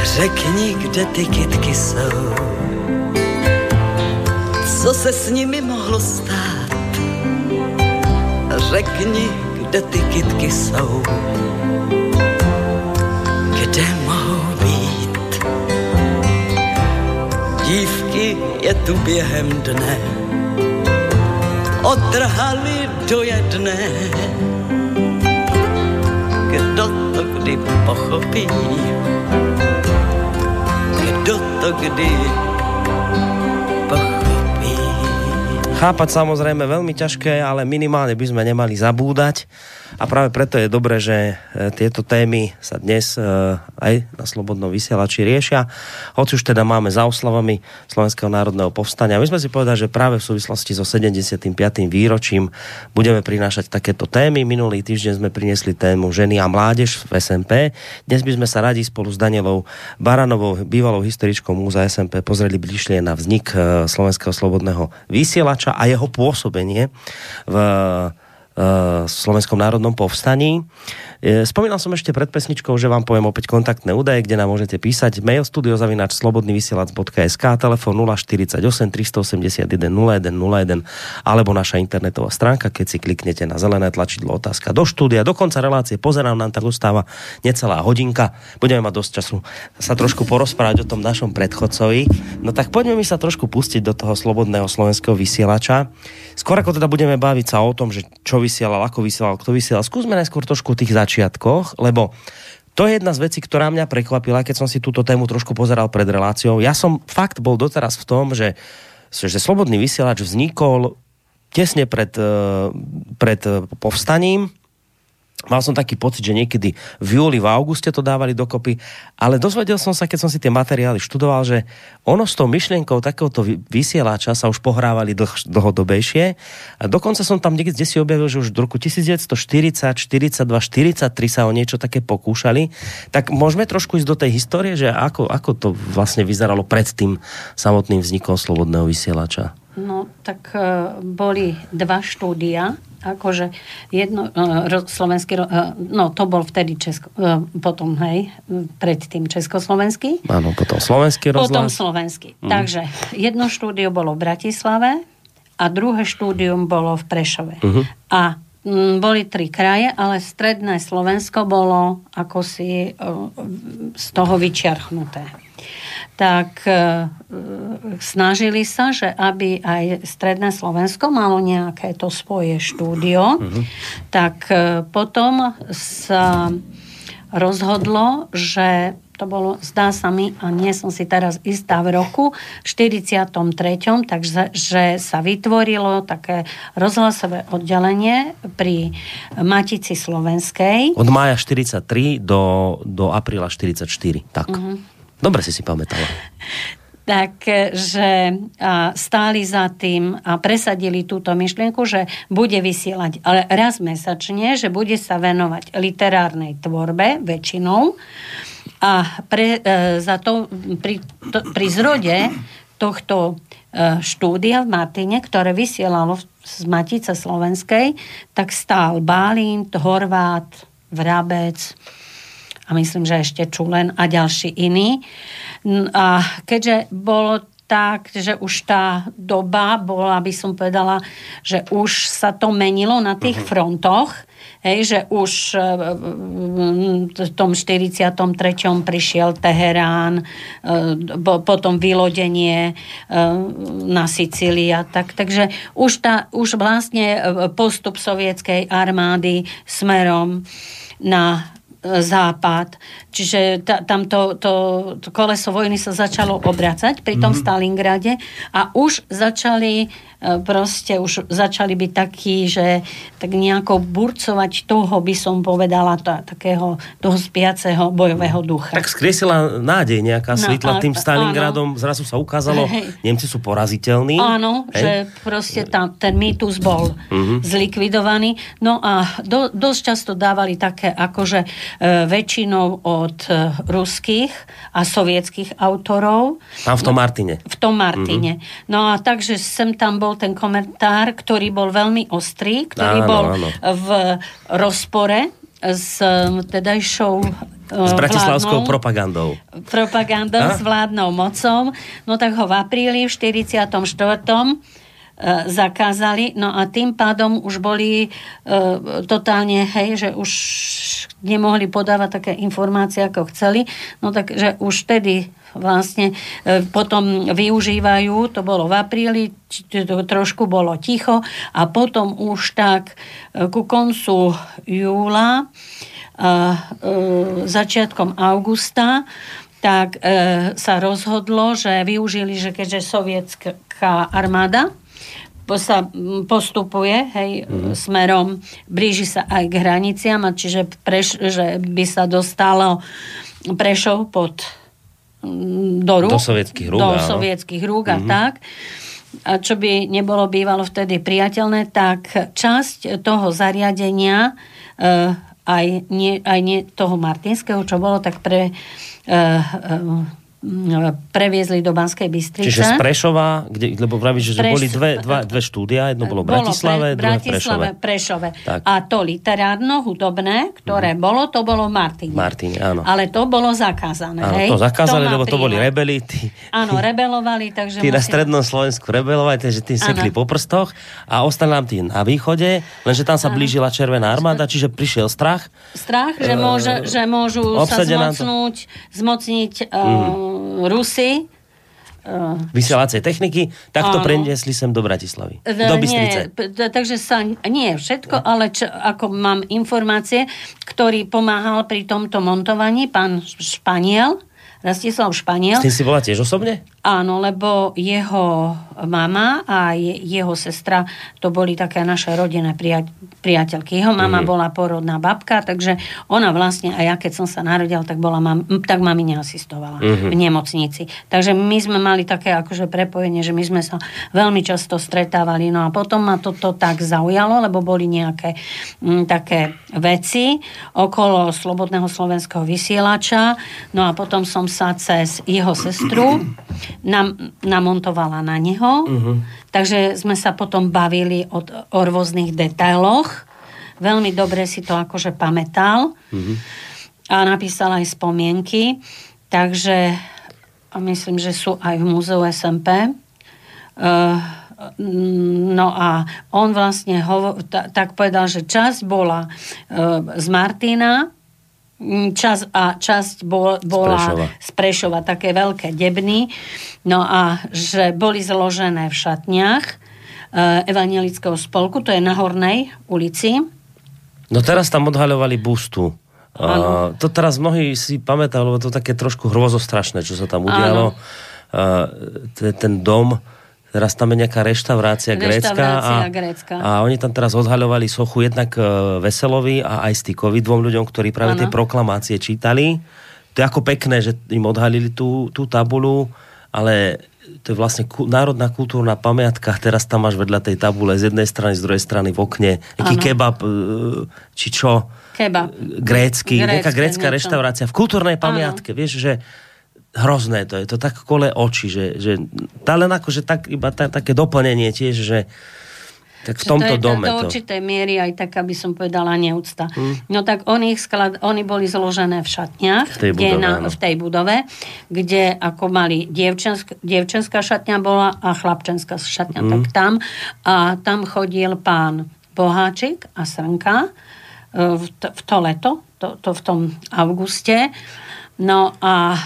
Řekni, kde ty kytky jsou, co se s nimi mohlo stát. Řekni, kde ty kytky jsou, kde mohou být. Dívky je tu během dne, otrhali do jedné. Kdo to kdy pochopí, kdo to kdy chápať samozrejme veľmi ťažké, ale minimálne by sme nemali zabúdať a práve preto je dobré, že e, tieto témy sa dnes e, aj na Slobodnom vysielači riešia. Hoci už teda máme za oslavami Slovenského národného povstania. My sme si povedali, že práve v súvislosti so 75. výročím budeme prinášať takéto témy. Minulý týždeň sme priniesli tému ženy a mládež v SMP. Dnes by sme sa radi spolu s Danielou Baranovou, bývalou historičkou múza SMP, pozreli bližšie na vznik e, Slovenského slobodného vysielača a jeho pôsobenie v v Slovenskom národnom povstaní. E, spomínal som ešte pred pesničkou, že vám poviem opäť kontaktné údaje, kde nám môžete písať mail studiozavinač slobodnyvysielac.sk telefon 048 381 0101 alebo naša internetová stránka, keď si kliknete na zelené tlačidlo otázka do štúdia. Do konca relácie pozerám, nám tak ustáva necelá hodinka. Budeme mať dosť času sa trošku porozprávať o tom našom predchodcovi. No tak poďme mi sa trošku pustiť do toho slobodného slovenského vysielača. Skôr ako teda budeme baviť sa o tom, že čo vysielal, ako vysielal, kto vysielal, skúsme najskôr trošku tých zač- začiatkoch, lebo to je jedna z vecí, ktorá mňa prekvapila, keď som si túto tému trošku pozeral pred reláciou. Ja som fakt bol doteraz v tom, že, že Slobodný vysielač vznikol tesne pred, eh, pred povstaním, Mal som taký pocit, že niekedy v júli, v auguste to dávali dokopy, ale dozvedel som sa, keď som si tie materiály študoval, že ono s tou myšlienkou takéhoto vysielača sa už pohrávali dlh, dlhodobejšie a dokonca som tam niekde si objavil, že už v roku 1940, 42, 43 sa o niečo také pokúšali. Tak môžeme trošku ísť do tej histórie, že ako, ako to vlastne vyzeralo pred tým samotným vznikom slobodného vysielača? No, tak uh, boli dva štúdia akože jedno, uh, slovenský, uh, no to bol vtedy Česko, uh, potom, hej, predtým československý. Áno, potom slovenský rozhlas. Potom slovenský. Mm. Takže jedno štúdio bolo v Bratislave a druhé štúdium bolo v Prešove. Uh-huh. A m, boli tri kraje, ale stredné Slovensko bolo ako si uh, z toho vyčiarchnuté tak e, snažili sa, že aby aj Stredné Slovensko malo nejaké to svoje štúdio, uh-huh. tak e, potom sa rozhodlo, že to bolo, zdá sa mi, a nie som si teraz istá v roku 43. takže že sa vytvorilo také rozhlasové oddelenie pri Matici Slovenskej. Od mája 43 do, do apríla 44, tak. Uh-huh. Dobre si si pamätala. Takže stáli za tým a presadili túto myšlienku, že bude vysielať ale raz mesačne, že bude sa venovať literárnej tvorbe väčšinou a pre, e, za to, pri, to, pri zrode tohto e, štúdia v Martine, ktoré vysielalo z Matice Slovenskej, tak stál Bálint, Horvát, Vrabec, a myslím, že ešte Čulen a ďalší iní. A keďže bolo tak, že už tá doba bola, by som povedala, že už sa to menilo na tých uh-huh. frontoch, hej, že už e, v tom 43. prišiel Teherán, e, potom vylodenie e, na Sicílii a tak. Takže už, tá, už vlastne postup sovietskej armády smerom na západ. Čiže ta, tam to, to, to koleso vojny sa začalo obracať pri tom mm-hmm. Stalingrade a už začali E, proste už začali byť takí, že tak nejako burcovať toho, by som povedala, to, takého toho spiaceho bojového ducha. Tak skriesila nádej nejaká no, svitla tým Stalingradom, áno. zrazu sa ukázalo, hej. Nemci sú poraziteľní. Áno, hej. že proste tam, ten mýtus bol uh-huh. zlikvidovaný. No a do, dosť často dávali také akože e, väčšinou od e, ruských a sovietských autorov. Tam v tom Martine. V tom Martine. Uh-huh. No a takže sem tam bol ten komentár, ktorý bol veľmi ostrý, ktorý áno, bol áno. v rozpore s tedajšou e, s bratislavskou vládnou, propagandou. Propagandou A? s vládnou mocou. No tak ho v apríli v 44 E, zakázali, no a tým pádom už boli e, totálne, hej, že už nemohli podávať také informácie, ako chceli, no tak, že už vtedy vlastne e, potom využívajú, to bolo v apríli, to trošku bolo ticho a potom už tak e, ku koncu júla a e, začiatkom augusta tak e, sa rozhodlo, že využili, že keďže sovietská armáda sa mm, postupuje, hej, Mhm. smerom, blíži sa aj k hraniciam, a čiže preš, že by sa dostalo Prešov pod mm, do rúk. Do sovietských rúk, Do áno. Sovietských rúk a tak. A čo by nebolo bývalo vtedy priateľné, tak časť toho zariadenia e, aj, nie, aj nie toho Martinského, čo bolo, tak pre, e, e, previezli do Banskej Bystrice. Čiže z Prešova, kde, lebo vravíš, že Preš- boli dve, dva, dve štúdia, jedno bolo v Bratislave, pre, druhé v Prešove. Bratislave, Prešove. Tak. A to literárno-hudobné, ktoré bolo, to bolo v Martine. Martine, áno. Ale to bolo zakázané. Áno, hej? to zakázali, lebo to boli rebeli. Tí, Áno, rebelovali, takže... na musí- strednom Slovensku rebelovali, takže tým sekli Áno. po prstoch a ostali nám tí na východe, lenže tam sa blížila Červená armáda, čiže prišiel strach. Strach, že, môže, že môžu sa zmocnúť, zmocniť uh, Rusy. Uh, vysielacej techniky, tak to Áno. preniesli sem do Bratislavy. E, Do Bystrice. Nie, takže sa, nie všetko, ale čo, ako mám informácie, ktorý pomáhal pri tomto montovaní, pán Španiel, Rastislav Španiel. S tým si bola tiež osobne? Áno, lebo jeho mama a je, jeho sestra, to boli také naše rodinné pria, priateľky. Jeho mama mm. bola porodná babka, takže ona vlastne, a ja keď som sa narodil, tak, bola mam, tak mami neasistovala mm-hmm. v nemocnici. Takže my sme mali také akože prepojenie, že my sme sa veľmi často stretávali. No a potom ma toto tak zaujalo, lebo boli nejaké m, také veci okolo Slobodného slovenského vysielača. No a potom som sa cez jeho sestru nam, namontovala na neho. Uh-huh. Takže sme sa potom bavili o, o rôznych detailoch. Veľmi dobre si to akože pamätal. Uh-huh. A napísal aj spomienky. Takže myslím, že sú aj v múzeu SMP. Uh, No a on vlastne hovo, ta, tak povedal, že časť bola uh, z Martina, mm, čas, a časť bol, bola Prešova. z Prešova, také veľké debny. No a že boli zložené v šatniach uh, Evangelického spolku, to je na Hornej ulici. No teraz tam odhaľovali bustu. Uh, to teraz mnohí si pamätajú, lebo to také trošku hrozostrašné, čo sa tam udialo. To je ten dom, teraz tam je nejaká reštaurácia, grécka, a, grécka. a oni tam teraz odhaľovali sochu jednak uh, Veselovi a aj Stykovi, dvom ľuďom, ktorí práve Áno. tie proklamácie čítali. To je ako pekné, že im odhalili tú, tú tabulu, ale to je vlastne ku, národná kultúrna pamiatka, teraz tam máš vedľa tej tabule z jednej strany, z druhej strany v okne, nejaký kebab, uh, či čo, Kebab. grécky, nejaká Grécke grécka niečo. reštaurácia v kultúrnej pamiatke, vieš, že hrozné to je, to tak kole oči, že, že tá len akože tak, iba ta, také doplnenie tiež, že tak v tomto to je dome do to. určitej miery aj tak, aby som povedala, neúcta. No tak oni, ich sklad, oni boli zložené v šatniach, V tej kde budove, na, áno. v tej budove, kde ako mali dievčensk, dievčenská šatňa bola a chlapčenská šatňa, tak tam. A tam chodil pán Boháčik a Srnka e, v, to, v to leto, to, to v tom auguste. No a e,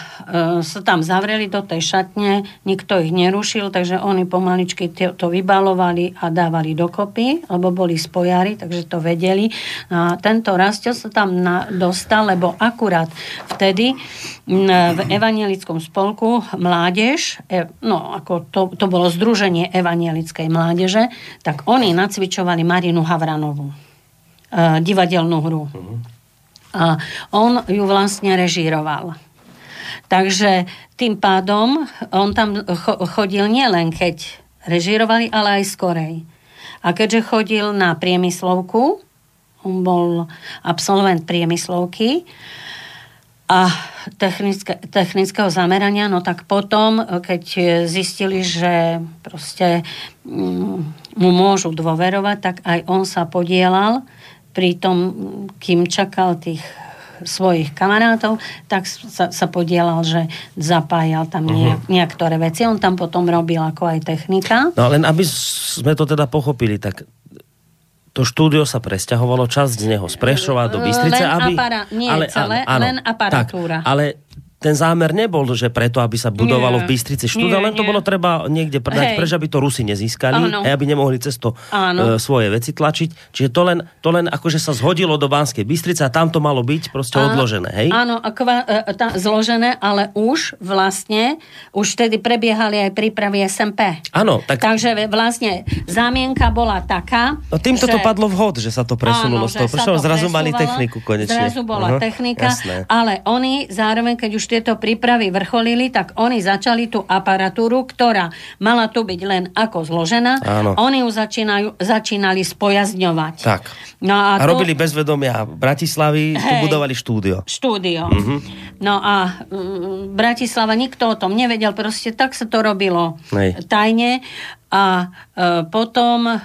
sa tam zavreli do tej šatne, nikto ich nerušil, takže oni pomaličky to, vybalovali a dávali dokopy, lebo boli spojári, takže to vedeli. A tento Rastio sa tam na, dostal, lebo akurát vtedy m, v evanielickom spolku mládež, e, no ako to, to bolo Združenie evanielickej mládeže, tak oni nacvičovali Marinu Havranovú, e, divadelnú hru. A on ju vlastne režíroval. Takže tým pádom on tam cho- chodil nielen keď režírovali, ale aj skorej. A keďže chodil na priemyslovku, on bol absolvent priemyslovky a technické, technického zamerania, no tak potom, keď zistili, že proste mm, mu môžu dôverovať, tak aj on sa podielal pri tom, kým čakal tých svojich kamarátov, tak sa, sa podielal, že zapájal tam nejak, niektoré veci. On tam potom robil ako aj technika. No len aby sme to teda pochopili, tak to štúdio sa presťahovalo časť z neho z Prešova do Bystrice, Len aby... apara- nie celé, len aparatúra. Tak, ale ten zámer nebol, že preto, aby sa budovalo Nie. v Bystrici štúdio, Nie, len to nie. bolo treba niekde predať, Hej. preč aby to Rusi nezískali, Áno. a aby nemohli cez to Áno. e, svoje veci tlačiť. Čiže to len, to len akože sa zhodilo do Banskej Bystrice a tam to malo byť proste Áno, odložené, hej? Áno, a kva, e, tá, zložené, ale už vlastne, už vtedy prebiehali aj prípravy SMP. Áno, tak Takže vlastne zámienka bola taká, no, týmto to padlo vhod, že sa to presunulo Áno, z toho. že Prečo zrazu mali techniku konečne. Zrazu bola Aha, technika, Jasné. ale oni zároveň, keď už tieto prípravy vrcholili, tak oni začali tú aparatúru, ktorá mala tu byť len ako zložená, Áno. oni ju začínajú, začínali spojazňovať. Tak. No a, A to- robili bez vedomia Bratislavy, tu Hej. budovali štúdio. štúdio. Mhm. No a mm, Bratislava nikto o tom nevedel, proste tak sa to robilo Hej. tajne. A e, potom, e,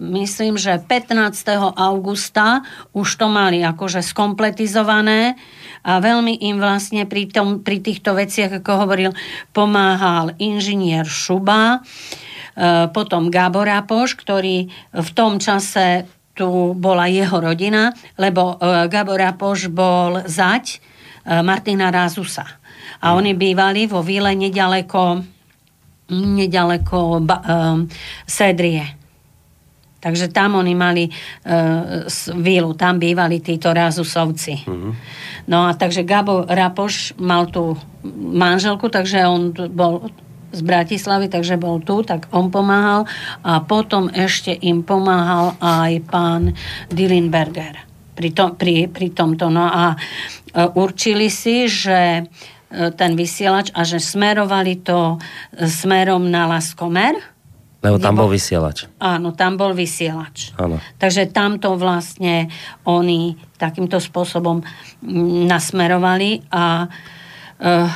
myslím, že 15. augusta už to mali akože skompletizované a veľmi im vlastne pri, tom, pri týchto veciach, ako hovoril, pomáhal inžinier Šuba, e, potom Gábor Apoš, ktorý v tom čase tu bola jeho rodina, lebo e, Gábor Apoš bol zať e, Martina Rázusa. A oni bývali vo Víle nedaleko, nedaleko um, Sédrie. Takže tam oni mali uh, vílu, tam bývali títo Rázusovci. No a takže Gabo Rapoš mal tú manželku, takže on bol z Bratislavy, takže bol tu, tak on pomáhal a potom ešte im pomáhal aj pán Dillenberger pri, tom, pri, pri tomto. No a e, určili si, že e, ten vysielač a že smerovali to e, smerom na Laskomer. Lebo tam bol vysielač. Áno, tam bol vysielač. Áno. Takže tamto vlastne oni takýmto spôsobom mm, nasmerovali a uh,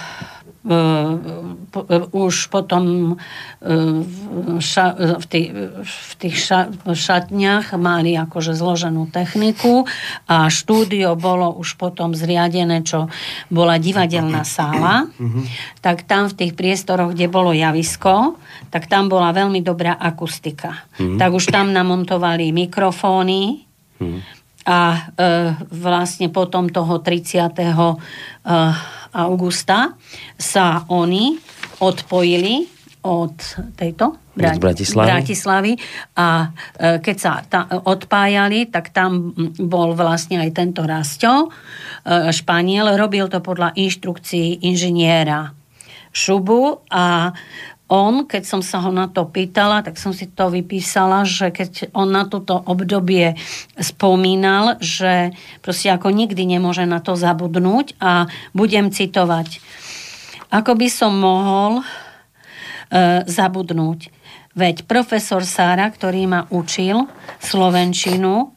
už potom e, v, ša, v, tých, v tých ša, šatniach mali akože zloženú techniku a štúdio bolo už potom zriadené, čo bola divadelná sála, tak tam v tých priestoroch, kde bolo javisko, tak tam bola veľmi dobrá akustika. Tak už tam namontovali mikrofóny, a e, vlastne potom toho 30. Augusta sa oni odpojili od tejto Od Bratislavy. Bratislavy a e, keď sa ta, odpájali, tak tam bol vlastne aj tento Rasťo, e, Španiel, robil to podľa inštrukcií inžiniera Šubu a on, keď som sa ho na to pýtala, tak som si to vypísala, že keď on na toto obdobie spomínal, že proste ako nikdy nemôže na to zabudnúť a budem citovať. Ako by som mohol e, zabudnúť. Veď profesor Sára, ktorý ma učil slovenčinu,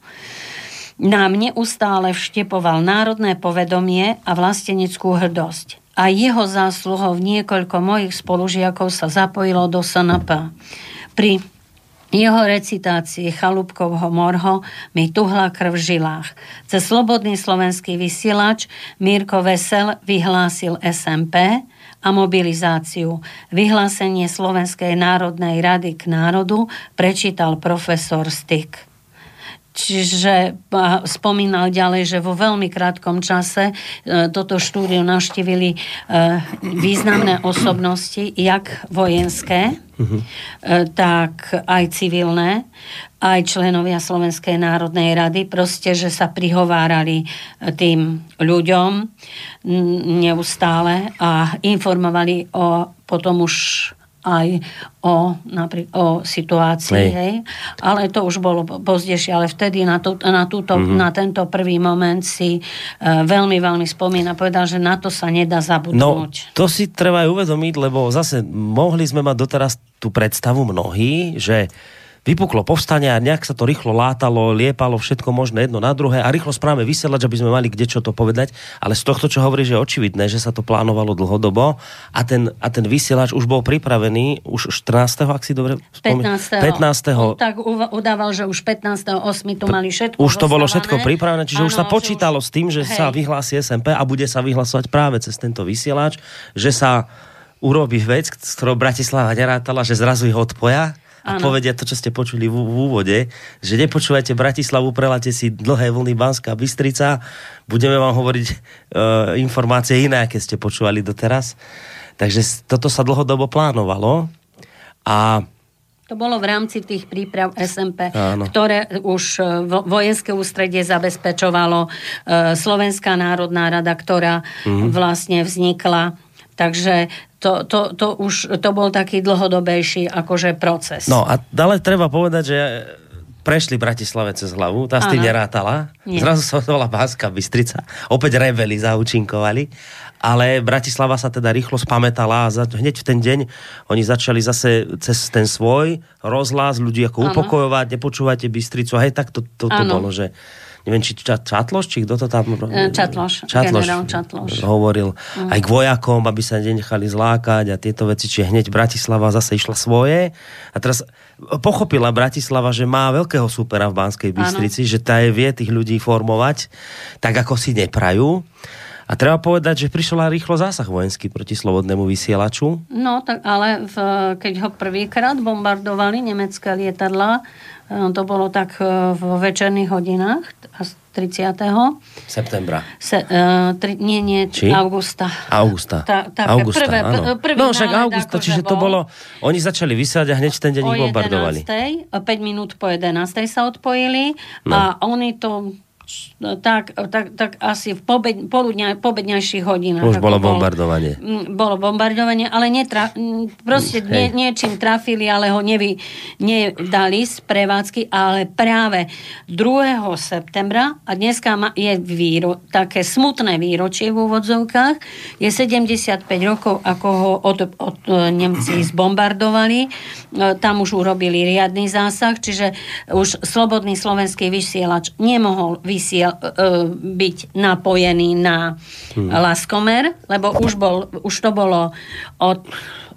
nám neustále vštepoval národné povedomie a vlasteneckú hrdosť. A jeho zásluhou niekoľko mojich spolužiakov sa zapojilo do SNP. Pri jeho recitácii Chalúbkovho morho mi tuhla krv v žilách. Cez Slobodný slovenský vysielač Mírko Vesel vyhlásil SMP a mobilizáciu. Vyhlásenie Slovenskej národnej rady k národu prečítal profesor Styk. Čiže spomínal ďalej, že vo veľmi krátkom čase e, toto štúdio navštívili e, významné osobnosti, jak vojenské, e, tak aj civilné, aj členovia Slovenskej národnej rady, proste, že sa prihovárali tým ľuďom neustále a informovali o potom už aj o, naprí- o situácii, Hej. hej. Ale to už bolo pozdejšie, ale vtedy na, tú, na, túto, Mhm. mm-hmm. na tento prvý moment si uh, veľmi, veľmi spomína. Povedal, že na to sa nedá No, zabudnúť. to si treba aj uvedomiť, lebo zase mohli sme mať doteraz tú predstavu mnohí, že vypuklo povstanie a nejak sa to rýchlo látalo, liepalo všetko možné jedno na druhé a rýchlo správame vysielať, aby sme mali kde čo to povedať. Ale z tohto, čo hovorí, že je očividné, že sa to plánovalo dlhodobo a ten, a ten vysielač už bol pripravený už 14. ak si dobre spomínam. 15. 15. On tak udával, že už 15. 8. tu mali všetko Už to bolo všetko pripravené, čiže už sa počítalo s tým, že Hej. sa vyhlási SMP a bude sa vyhlasovať práve cez tento vysielač, že sa urobí vec, s ktorou Bratislava nerátala, že zrazu ich odpoja a Áno. povedia to, čo ste počuli v, v úvode, že nepočúvajte Bratislavu, preláte si dlhé vlny Banská Bystrica, budeme vám hovoriť e, informácie iné, aké ste počúvali doteraz. Takže toto sa dlhodobo plánovalo a To bolo v rámci tých príprav SMP, Áno. ktoré už e, vo- vojenské ústredie zabezpečovalo e, Slovenská národná rada, ktorá Mhm. vlastne vznikla. Takže to, to, to už to bol taký dlhodobejší akože proces. No a ale treba povedať, že prešli Bratislave cez hlavu, tá s tým nerátala. Nie. Zrazu sa volala Banská Bystrica. Opäť rebeli zaučinkovali. Ale Bratislava sa teda rýchlo spametala a za, hneď v ten deň oni začali zase cez ten svoj rozhlas ľudí ako Áno. upokojovať, nepočúvajte Bystricu. A hej, tak to, to, to Áno. bolo, že neviem, či Ča- Čatloš, či kto to tam... E, Čatloš, generál Čatloš. hovoril aj k vojakom, aby sa nenechali zlákať a tieto veci, či hneď Bratislava zase išla svoje. A teraz pochopila Bratislava, že má veľkého supera v Banskej Bystrici, že tá je vie tých ľudí formovať, tak ako si neprajú. A treba povedať, že prišiel aj rýchlo zásah vojenský proti slobodnému vysielaču. No, tak ale v, keď ho prvýkrát bombardovali nemecké lietadla, e, to bolo tak e, vo večerných hodinách, a z 30. Septembra. Se, uh, tri, nie, nie, Či? augusta. Augusta. Tá- také Augusta, prvé- áno. pr- prvý no však Augusta, akože čiže to bol. bolo... Oni začali vysielať a hneď v ten deň ich bombardovali. 11. 5 minút po 11. sa odpojili No. a oni to tak, tak, tak asi v pobed, poludňa, pobedňajších hodinách. Už bolo bol- bombardovanie. Mm, Bolo bombardovanie, ale netra, mm, proste nie, Hej. niečím trafili, ale ho nevy, nedali z prevádzky, ale práve 2. septembra, a dneska je výro, také smutné výročie v úvodzovkách, je 75 rokov, ako ho od, od e, Nemci zbombardovali. E, Tam už urobili riadny zásah, čiže už slobodný slovenský vysielač nemohol vysiel, byť napojený na Laskomer, lebo už, bol, už to bolo od,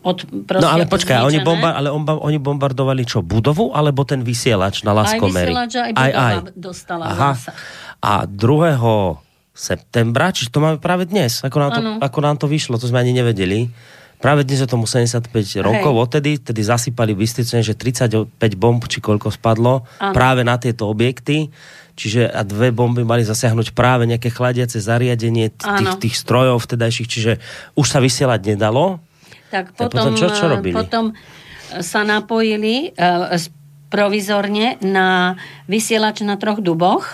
od No ale počkaj, oni, bomba, ale on, oni bombardovali čo, budovu alebo ten vysielač na Laskomeri? vysielač, aj budova dostala zásah. A 2. septembra, čiže to máme práve dnes, ako nám, to, ako nám to vyšlo, to sme ani nevedeli. Práve dnes je tomu 75 rokov, odtedy, tedy zasypali Bystricu, že 35 bomb, či koľko spadlo, Áno. práve na tieto objekty. Čiže a dve bomby mali zasiahnuť práve nejaké chladiace zariadenie t- tých, tých strojov vtedajších, čiže už sa vysielať nedalo. Tak potom, potom čo- čo eh, robili? potom sa napojili uh, provizorne na vysielač na troch duboch,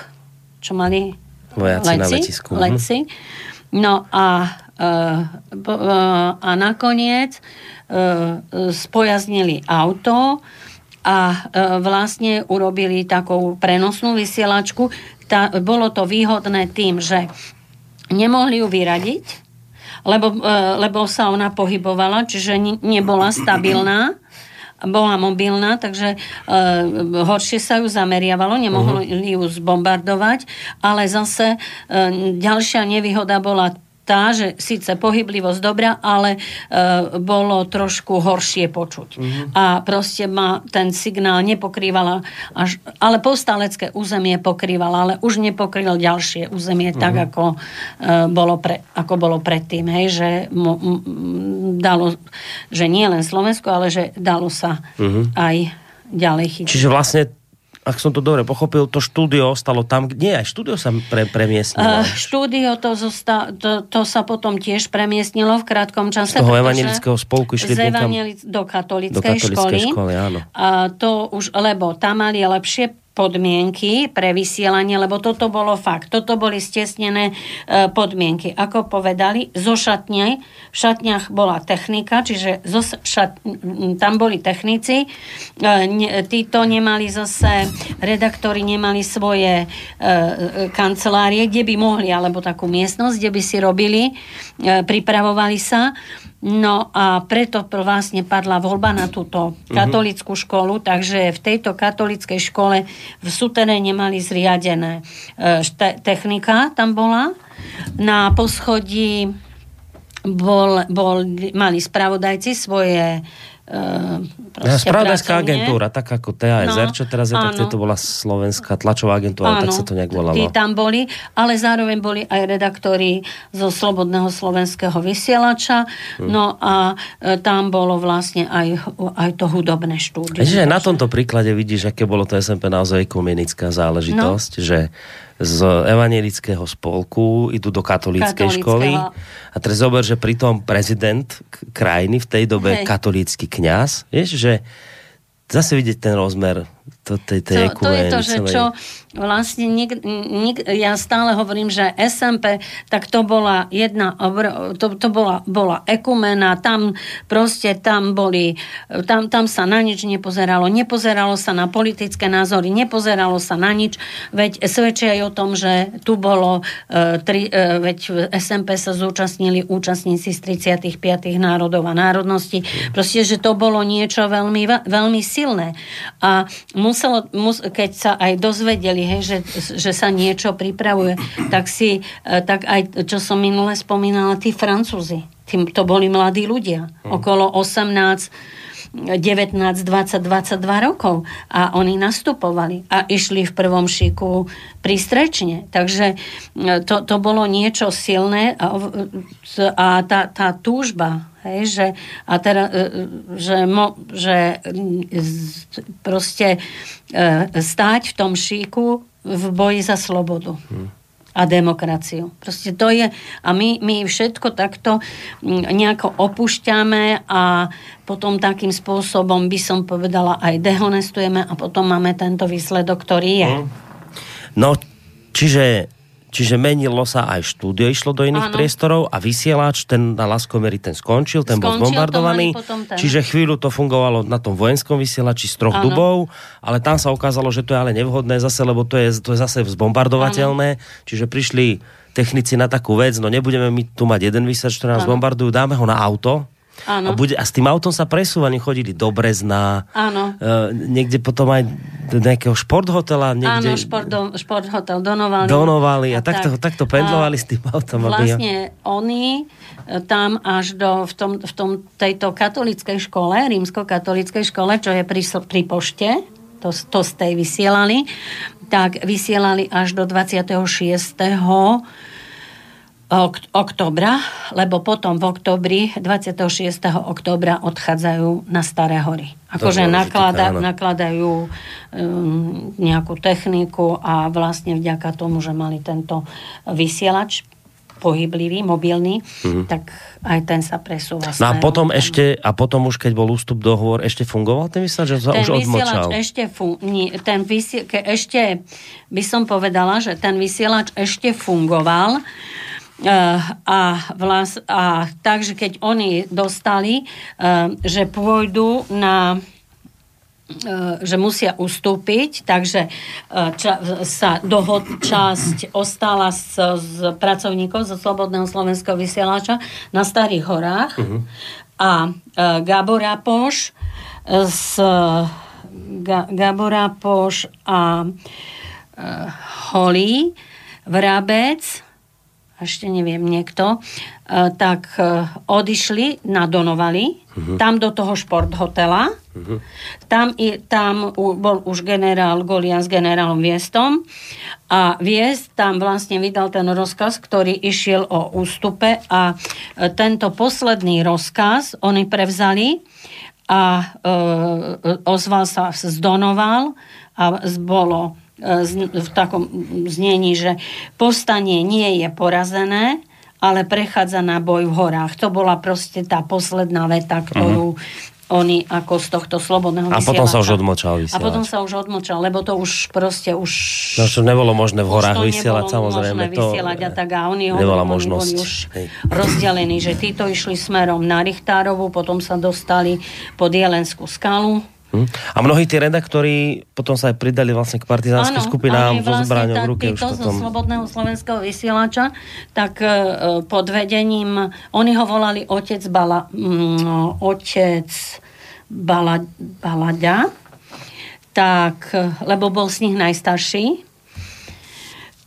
čo mali Vojaci na letisku, mhm. Leci. No a, a nakoniec spojaznili auto a uh, vlastne urobili takú prenosnú vysielačku. Tá, bolo to výhodné tým, že nemohli ju vyradiť, lebo, e, lebo sa ona pohybovala, čiže ne- nebola stabilná bola mobilná, takže e, horšie sa ju zameriavalo, nemohli ju zbombardovať, ale zase e, ďalšia nevýhoda bola tá, že síce pohyblivosť dobrá, ale e, bolo trošku horšie počuť. A proste ma ten signál nepokrývala, až, ale povstalecké územie pokrývala, ale už nepokryl ďalšie územie tak, ako, e, bolo pre, ako bolo predtým. Hej, že mo, m, dalo, že nie len Slovensko, ale že dalo sa aj ďalej chytiť. Čiže vlastne, ak som to dobre pochopil, to štúdio ostalo tam, nie, aj štúdio sa pre, premiestnilo. Uh, štúdio to, zosta- to, to sa potom tiež premiestnilo v krátkom čase. Z toho evangelického spolku išli z evangelic- do katolíckej do katolíckej školy. školy, áno. A to už, lebo tam mali lepšie podmienky pre vysielanie, lebo toto bolo fakt. Toto boli stesnené e, podmienky. Ako povedali, zo šatne, v šatniach bola technika, čiže zo šat, tam boli technici, e, títo nemali zase, redaktori nemali svoje e, kancelárie, kde by mohli, alebo takú miestnosť, kde by si robili, pripravovali sa. No a preto pr- vlastne padla voľba na túto katolickú školu, takže v tejto katolickej škole v suteréne mali zriadené e, šte- technika, tam bola. Na poschodí bol, bol, mali spravodajci svoje proste Spravodajská agentúra, tak ako TASR, No, čo teraz je, tak áno. to bola slovenská tlačová agentúra, tak sa to nejak volalo. tam boli, ale zároveň boli aj redaktori zo Slobodného slovenského vysielača, Hm. no a e, tam bolo vlastne aj, aj to hudobné štúdium. Čiže na tomto príklade vidíš, aké bolo to SMP naozaj ekumenická záležitosť, No. že z evangelického spolku idú do katolíckej školy. A teraz zober, že pritom prezident krajiny v tej dobe Hej. katolícky kňaz, vieš, že zase vidieť ten rozmer to, tej, tej to, to je to, že celej. čo vlastne nik, nik, ja stále hovorím, že SMP, tak to bola jedna, to, to bola, bola ekumena, tam proste tam boli, tam, tam sa na nič nepozeralo, nepozeralo sa na politické názory, nepozeralo sa na nič, veď svedčia aj o tom, že tu bolo, e, tri, e, veď v SMP sa zúčastnili účastníci z 35 národov a národností, proste, že to bolo niečo veľmi, ve- veľmi silné. A muselo, mus, keď sa aj dozvedeli, hej, že, že sa niečo pripravuje, tak si, e, tak aj, čo som minule spomínala, tí Francúzi, tí, to boli mladí ľudia, okolo 18 19, 20, 22 rokov a oni nastupovali a išli v prvom šiku prístrečne. Takže e, to, to bolo niečo silné a, a tá, tá túžba Hej, že, a teda, že, mo, že z- proste e, stáť v tom šíku v boji za slobodu a demokraciu. Proste to je, a my, my všetko takto mm, nejako opúšťame a potom takým spôsobom by som povedala aj dehonestujeme a potom máme tento výsledok, ktorý je. No, čiže, čiže menilo sa aj štúdio, išlo do iných Áno. priestorov a vysielač, ten na Laskomeri, ten skončil, ten bol Skončil, to zbombardovaný. ten. Čiže chvíľu to fungovalo na tom vojenskom vysielači z troch Áno. dubov, ale tam sa ukázalo, že to je ale nevhodné zase, lebo to je, to je zase zbombardovateľné. Čiže prišli technici na takú vec, no nebudeme my tu mať jeden vysielač, ktorý nás Áno. bombardujú, dáme ho na auto. A, Áno. bude, a s tým autom sa presúvali, chodili do Brezna, Áno. e, niekde potom aj do nejakého športhotela, niekde... Áno, šport, do, šport hotel Donovali. Donovali a, takto, tak. takto pendlovali s tým autom. aby- Vlastne oni e, tam až do, v, tom, v tom, tejto katolíckej škole, rímsko-katolíckej škole, čo je pri, pri pošte, to, to z tej vysielali, tak vysielali až do 26 ok- oktobra, lebo potom v oktobri, 26. oktobra odchádzajú na Staré hory. Akože naklada, nakladajú um, nejakú techniku a vlastne vďaka tomu, že mali tento vysielač pohyblivý, mobilný, tak aj ten sa presúva. No a potom tam. ešte, a potom už keď bol ústup dohovor, ešte fungoval ten vysielač, že ten už odmočal? vysielač ešte, fun- nie, ten vysie- ke, ešte by som povedala, že ten vysielač ešte fungoval a, vlas, a takže keď oni dostali, uh, že pôjdu na uh, že musia ustúpiť, takže ča, sa dohod, časť ostala z, z pracovníkov zo Slobodného slovenského vysielača na Starých horách. A uh, Gabor Apoš z Ga, Gabor Apoš a uh, Holý, Vrabec, ešte neviem, niekto, e, tak e, odišli na Donovali, tam do toho šport hotela. Tam, i, tam u, bol už generál Golian s generálom Viestom. A Viest tam vlastne vydal ten rozkaz, ktorý išiel o ústupe a e, tento posledný rozkaz oni prevzali a e, ozval sa z Donoval a bolo v takom znení, že povstanie nie je porazené, ale prechádza na boj v horách. To bola proste tá posledná veta, ktorú oni ako z tohto slobodného A potom sa už odmočal A potom sa už odmočal, lebo to už proste už... No, čo nebolo možné v horách vysielať, samozrejme. možné to, vysielať a tak a oni, nebola oni, možnosť. oni už Hej. rozdelení, že títo išli smerom na Richtárovu, potom sa dostali pod Jelenskú skalu. Hm? A mnohí tí redaktori potom sa aj pridali vlastne k partizánskym skupinám so zbraňou tá- v ruke. Títo zo. Slobodného slovenského vysielača, tak e, pod vedením, oni ho volali otec, Bala, mm, otec Bala, Balaďa, tak, e, lebo bol z nich najstarší,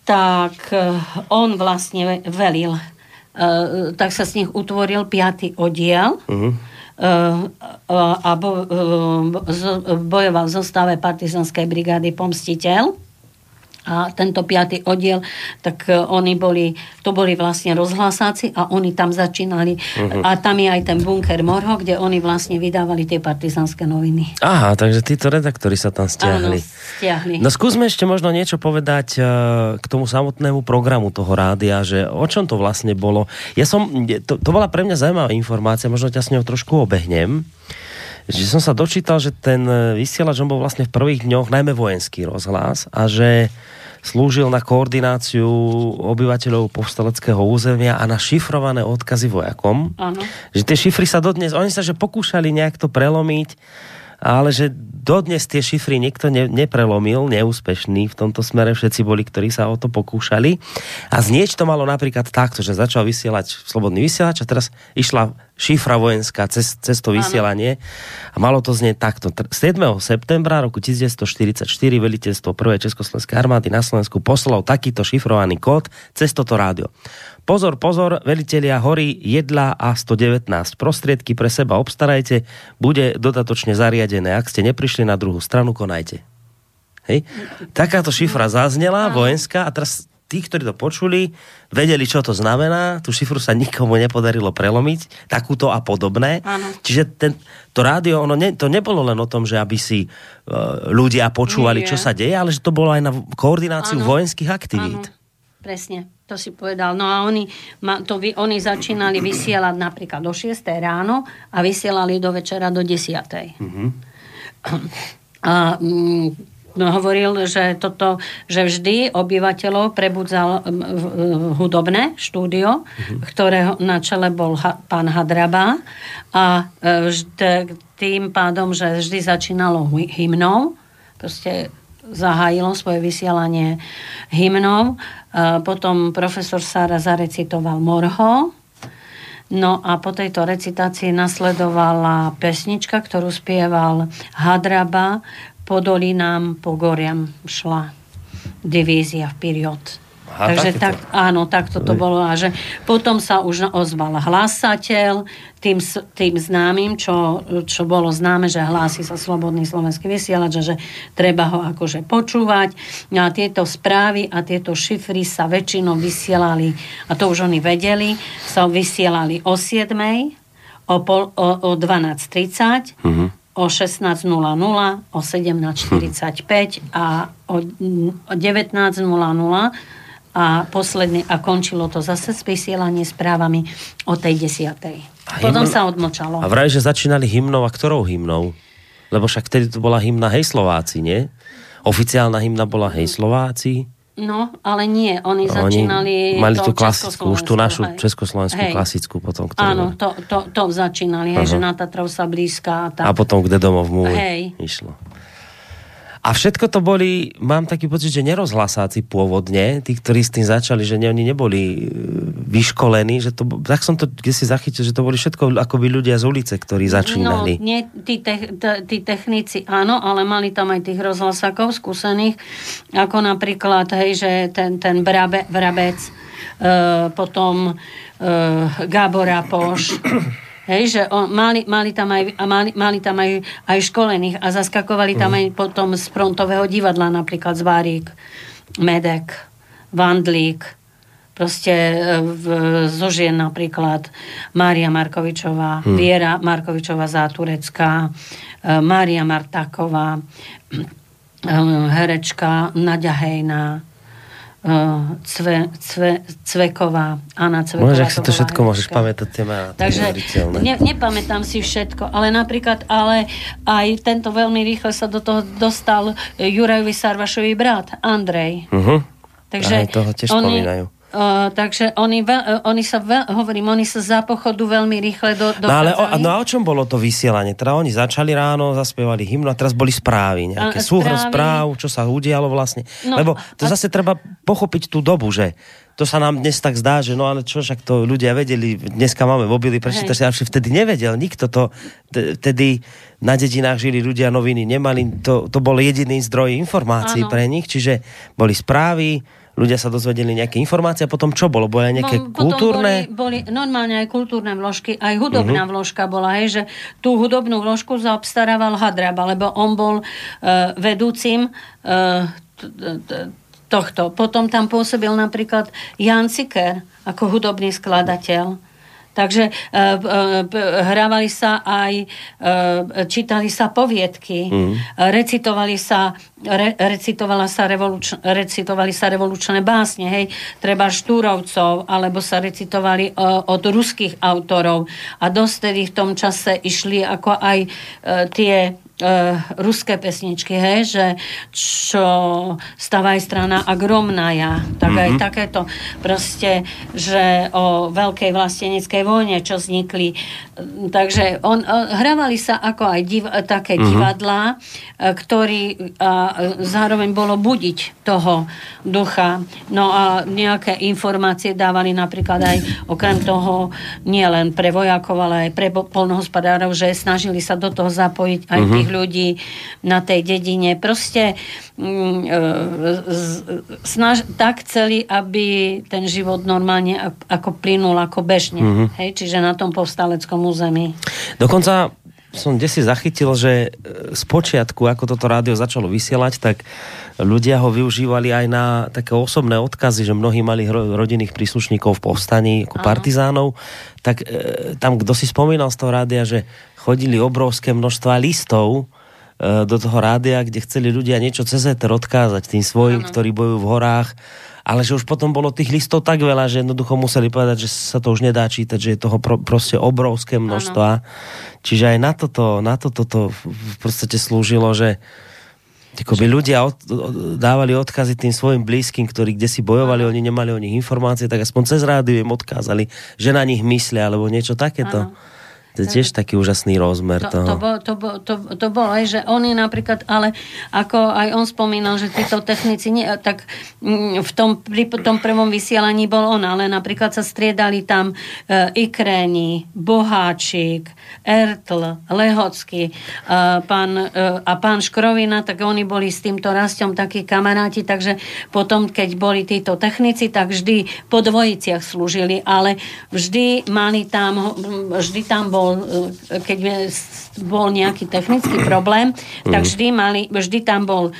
tak e, on vlastne velil, e, tak sa z nich utvoril piatý oddiel, Mhm. A bo, bojoval v zostave partizanskej brigády Pomstiteľ a tento piatý oddiel, tak e, oni boli, to boli vlastne rozhlasáci a oni tam začínali. Uh-huh. A tam je aj ten bunker Morho, kde oni vlastne vydávali tie partizanské noviny. Aha, takže títo redaktori sa tam stiahli. Áno, stiahli. No skúsme ešte možno niečo povedať uh, k tomu samotnému programu toho rádia, že o čom to vlastne bolo. Ja som, to, to bola pre mňa zaujímavá informácia, možno ťa s ňou trošku obehnem že som sa dočítal, že ten e, vysielač, on bol vlastne v prvých dňoch najmä vojenský rozhlas a že slúžil na koordináciu obyvateľov povstaleckého územia a na šifrované odkazy vojakom. Áno. Že tie šifry sa dodnes, oni sa že pokúšali nejak to prelomiť, ale že dodnes tie šifry nikto ne, neprelomil, neúspešný v tomto smere, všetci boli, ktorí sa o to pokúšali. A znieť to malo napríklad takto, že začal vysielať slobodný vysielač a teraz išla šifra vojenská cez, cez to vysielanie a malo to znieť takto. 7. septembra roku 1944 veliteľstvo 1. Československej armády na Slovensku poslalo takýto šifrovaný kód cez toto rádio. Pozor, pozor, velitelia hory jedla a 119. Prostriedky pre seba obstarajte, bude dodatočne zariadené. Ak ste neprišli na druhú stranu, konajte. Hej? Takáto šifra zaznela, vojenská, a teraz tí, ktorí to počuli, vedeli, čo to znamená. Tu šifru sa nikomu nepodarilo prelomiť, takúto a podobné. Áno. Čiže ten, to rádio, ono ne, to nebolo len o tom, že aby si uh, ľudia počúvali, Nie. čo sa deje, ale že to bolo aj na koordináciu Áno. vojenských aktivít. Áno, presne, to si povedal. No a oni, to, oni začínali vysielať napríklad do 6 ráno a vysielali do večera do 10. Mhm. A mm, hovoril, že toto, že vždy obyvateľov prebudzal hudobné štúdio, ktorého na čele bol ha, pán Hadraba. A e, vždy, tým pádom, že vždy začínalo hy- hymnou, proste zahájilo svoje vysielanie hymnou. Potom profesor Sára zarecitoval Morho, No a po tejto recitácii nasledovala pesnička, ktorú spieval Hadraba, po dolinám, po goriam šla divízia v period. Aha, Takže tak, áno, takto to bolo. A že potom sa už ozval hlasateľ tým, tým známym, čo, čo bolo známe, že hlási sa Slobodný slovenský vysielač a že treba ho akože počúvať. No a tieto správy a tieto šifry sa väčšinou vysielali, a to už oni vedeli, sa vysielali o 7 o, pol, o, o 12.30, o 16.00, o 17.45 a o, o 19.00 a posledný, a končilo to zase s vysielanie správami o tej desiatej. A Potom hymna- sa odmlčalo. A vraj, že začínali hymnou a ktorou hymnou? Lebo však vtedy to bola hymna Hej Slováci, nie? Oficiálna hymna bola Hej Slováci. No, ale nie, oni A začínali... mali tú klasickú, už tú našu hej. československú Hej. klasickú potom. Ktorú... Áno, to, to, to začínali, hej, že na Tatrov sa blízka. A, tak. A potom kde domov môj Hej. išlo. A všetko to boli, mám taký pocit, že nerozhlasáci pôvodne, tí, ktorí s tým začali, že ne, oni neboli e, vyškolení, že to, tak som to kde si zachytil, že to boli všetko akoby ľudia z ulice, ktorí začínali. No, nie, tí, te, tí technici áno, ale mali tam aj tých rozhlasakov skúsených, ako napríklad, hej, že ten, ten brabe, Vrabec, e, potom e, Gábor Apoš, Hej, že on, mali, mali, tam aj, mali, mali tam aj, aj školených a zaskakovali tam aj potom z frontového divadla napríklad Zvárik, Medek, Vandlík, proste e, v, zo žien napríklad Mária Markovičová, Viera Markovičová záturecká, e, Mária Martáková, e, herečka Nadia Hejná, e, Cve, Cve, Cveková, Anna Cveková. Môžeš, ak si to všetko môžeš herečka. pamätať, tie je Takže ne, nepamätám si všetko, ale napríklad, ale aj tento veľmi rýchle sa do toho dostal Jurajovi Sarvašovi brat, Andrej. Mhm. Takže Aj toho tiež oni, spomínajú. Uh, takže oni, veľ, uh, oni sa, veľ, hovorím, oni sa za pochodu veľmi rýchle do, No ale o, no a o čom bolo to vysielanie? Teda oni začali ráno, zaspievali hymnu a teraz boli správy, nejaké A, súhrn správy. správ, čo sa udialo vlastne. No, Lebo to a- zase treba pochopiť tú dobu, že to sa nám dnes tak zdá, že no ale čo, však to ľudia vedeli, dneska máme mobily, prečítaš si, vtedy nevedel, nikto to, vtedy na dedinách žili ľudia, noviny nemali, to, to bol jediný zdroj informácií Áno. pre nich, čiže boli správy, ľudia sa dozvedeli nejaké informácie a potom čo bolo? Boli aj nejaké No, kultúrne? Boli, boli normálne aj kultúrne vložky, aj hudobná uh-huh. vložka bola, hej, že tú hudobnú vložku zaobstarával Hadrab, lebo on bol uh, vedúcim uh, tohto. Potom tam pôsobil napríklad Jan Ciker ako hudobný skladateľ. Takže uh, uh, hrávali sa aj, uh, čítali sa poviedky, mm. recitovali sa, re, recitovala sa revoluč, recitovali sa revolučné básne, hej, treba Štúrovcov, alebo sa recitovali od ruských autorov. A dosť v tom čase išli ako aj tie ruské pesničky, hej, že čo stáva aj strana agromnaja, tak mm-hmm. aj Mhm. takéto proste, že o veľkej vlasteneckej vojne, čo vznikli. Takže on, uh, hrávali sa ako aj div, také mm-hmm. divadlá, ktorý a zároveň bolo budiť toho ducha. No a nejaké informácie dávali napríklad aj okrem toho nie len pre vojakov, ale aj pre po- polnohospodárov, že snažili sa do toho zapojiť aj Mhm. tých ľudí na tej dedine. Proste mm, e, snaž, tak chceli, aby ten život normálne ak- ako plynul, ako bežne. Mhm. Hej, čiže na tom povstaleckom území. Dokonca som desi zachytil, že e, z počiatku, ako toto rádio začalo vysielať, tak ľudia ho využívali aj na také osobné odkazy, že mnohí mali rodinných príslušníkov v povstaní, ako Áno. partizánov. Tak e, tam, kto si spomínal z toho rádia, že chodili obrovské množstva listov e, do toho rádia, kde chceli ľudia niečo cez éter odkázať tým svojim, ktorí bojujú v horách ale že už potom bolo tých listov tak veľa, že jednoducho museli povedať, že sa to už nedá čítať, že je toho pro, proste obrovské množstva. Čiže aj na toto, na toto to v podstate slúžilo, že Tyko by ľudia od, od, dávali odkazy tým svojim blízkym, ktorí kde si bojovali, oni nemali o nich informácie, tak aspoň cez rádio im odkázali, že na nich myslia, alebo niečo takéto. Áno. To je tiež taký úžasný rozmer To, toho. to, bol, to, bol, to, to bolo aj, že oni napríklad, ale ako aj on spomínal, že títo technici, nie, tak mm, v tom, pri tom prvom vysielaní bol on, ale napríklad sa striedali tam e, Ikréni, Boháčik, Ertl, Lehocký e, pán, e, a pán Škrovina, tak oni boli s týmto rastom takí kamaráti, takže potom, keď boli títo technici, tak vždy po dvojiciach slúžili, ale vždy mali tam, vždy tam bol, e, keď bol nejaký technický problém, tak vždy mali, vždy tam bol e,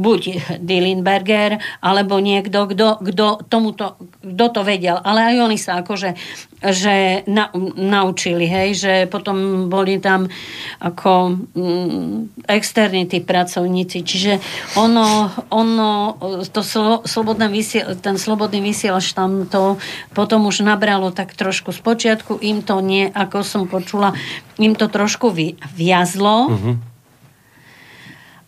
buď Dillenberger, alebo niekto, kto, kto tomuto, kto to vedel, ale aj oni sa akože že na, naučili, hej, že potom boli tam ako mm, externí tí pracovníci, čiže ono, ono to slo, slobodné vysiel, ten slobodný vysielač tam to potom už nabralo tak trošku z počiatku, im to nie, ako som počula, im to trošku vy, viazlo, Mhm.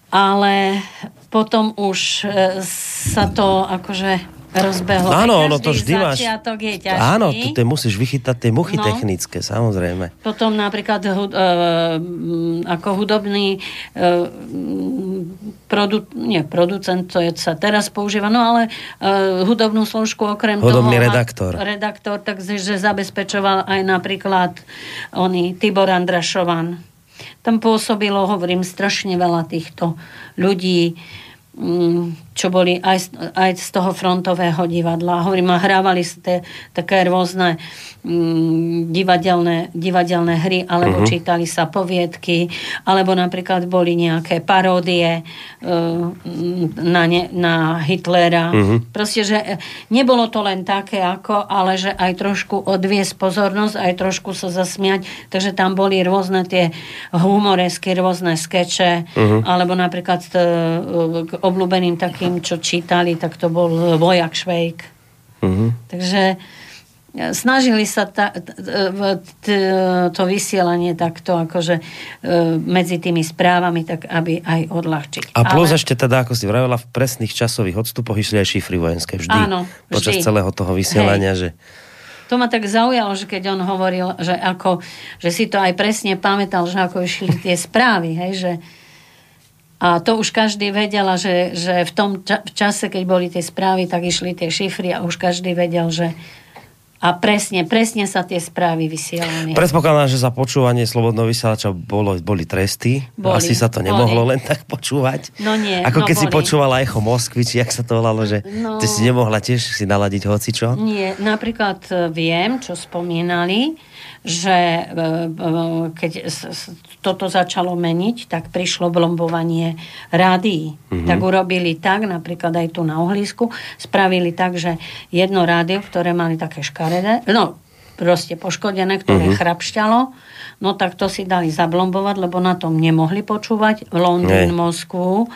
ale potom už e, sa to akože rozbehlo. Áno, ono to vždy máš... je ťažký. Áno, to, to musíš vychytať tie muchy No. technické, samozrejme. Potom napríklad hud, e, ako hudobný e, produ, nie, producent, to je, sa teraz používa, no ale e, hudobnú složku okrem Hudobný toho... redaktor. Redaktor, takže zabezpečoval aj napríklad oný Tibor Andrašovan. Tam pôsobilo, hovorím, strašne veľa týchto ľudí, mm, čo boli aj, aj z toho frontového divadla. Hovorím, a hrávali sa tie, také rôzne mm, divadelné, divadelné hry, alebo uh-huh. čítali sa poviedky, alebo napríklad boli nejaké paródie uh, na, ne, na Hitlera. Uh-huh. Proste, že e, nebolo to len také ako, ale že aj trošku odviesť pozornosť, aj trošku sa zasmiať, takže tam boli rôzne tie humoresky, rôzne skeče, uh-huh. alebo napríklad e, k obľúbeným takým, čo čítali, tak to bol Vojak Švejk. Mhm. Takže e, snažili sa ta, t, t, to vysielanie takto akože e, medzi tými správami, tak aby aj odľahčiť. A plus Ale- ešte teda, ako si vravela, v presných časových odstupoch išli aj šifry vojenské vždy. Áno, Počas vždy. celého toho vysielania, že... To ma tak zaujalo, že keď on hovoril, že, ako, že si to aj presne pamätal, že ako išli tie správy, hej, že a to už každý vedela, že, že v tom ča- v čase, keď boli tie správy, tak išli tie šifry a už každý vedel, že A presne, presne sa tie správy vysielali. Predpokladám, že za počúvanie slobodného vysielača bolo, boli tresty. Boli, Asi sa to nemohlo boli. len tak počúvať. No nie, Ako no keď si boli. počúvala Echo Moskvy, či jak sa to volalo, že No. ty si nemohla tiež si naladiť hocičo. Nie, napríklad e, viem, čo spomínali, že e, e, keď toto začalo meniť, tak prišlo blombovanie rádií. Mhm. Tak urobili tak, napríklad aj tu na Ohlisku, spravili tak, že jedno rádio, ktoré mali také škaredé, no proste poškodené, ktoré Mhm. chrapšťalo, no tak to si dali zablombovať, lebo na tom nemohli počúvať. Londýn, Nie. Moskvu,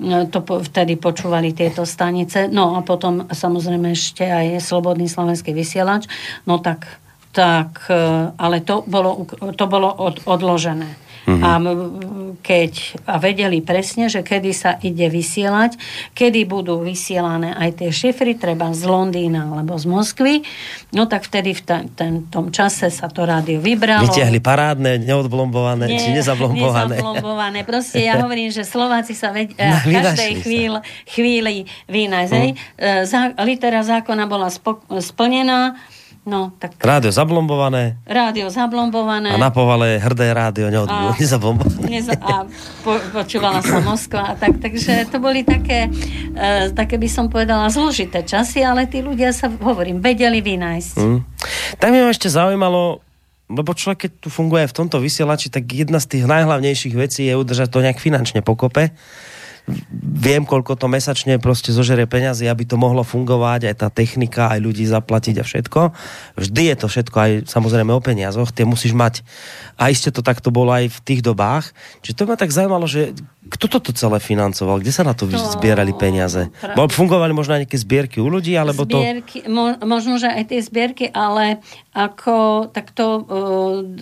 no, to po, vtedy počúvali tieto stanice. No a potom samozrejme ešte aj Slobodný slovenský vysielač. No tak, tak e, ale to bolo, to bolo od, odložené. Mhm. A keď a vedeli presne, že kedy sa ide vysielať, kedy budú vysielané aj tie šifry, treba z Londýna alebo z Moskvy, no tak vtedy v ten, ten, tom čase sa to rádio vybralo. Vytiahli parádne, neodblombované, či nezablombované. Nezablombované. Proste ja hovorím, že Slováci sa ved- No, v každej vynašli sa. chvíli, chvíli vynajsť. hej. E, Zá, litera zákona bola spo, splnená, no tak Rádio zablombované rádio zablombované. a na povale hrdé rádio neod... A- nezablombované. Neza- a po, počúvala sa Moskva a tak, takže to boli také, e, také by som povedala zložité časy, ale tí ľudia sa, hovorím, vedeli vynájsť. Hm. Tak mi ma ešte zaujímalo, lebo človek, keď tu funguje v tomto vysielači, tak jedna z tých najhlavnejších vecí je udržať to nejak finančne pokope. Viem, koľko to mesačne proste zožere peňazí, aby to mohlo fungovať, aj tá technika, aj ľudí zaplatiť a všetko. Vždy je to všetko aj samozrejme o peniazoch, tie musíš mať. A iste to takto bolo aj v tých dobách. Čiže to ma tak zaujímalo, že kto toto celé financoval? Kde sa na to, To- zbierali peniaze? pra- fungovali možno aj nejaké zbierky u ľudí, alebo to... zbierky, mo, možno, že aj tie zbierky, ale ako takto e,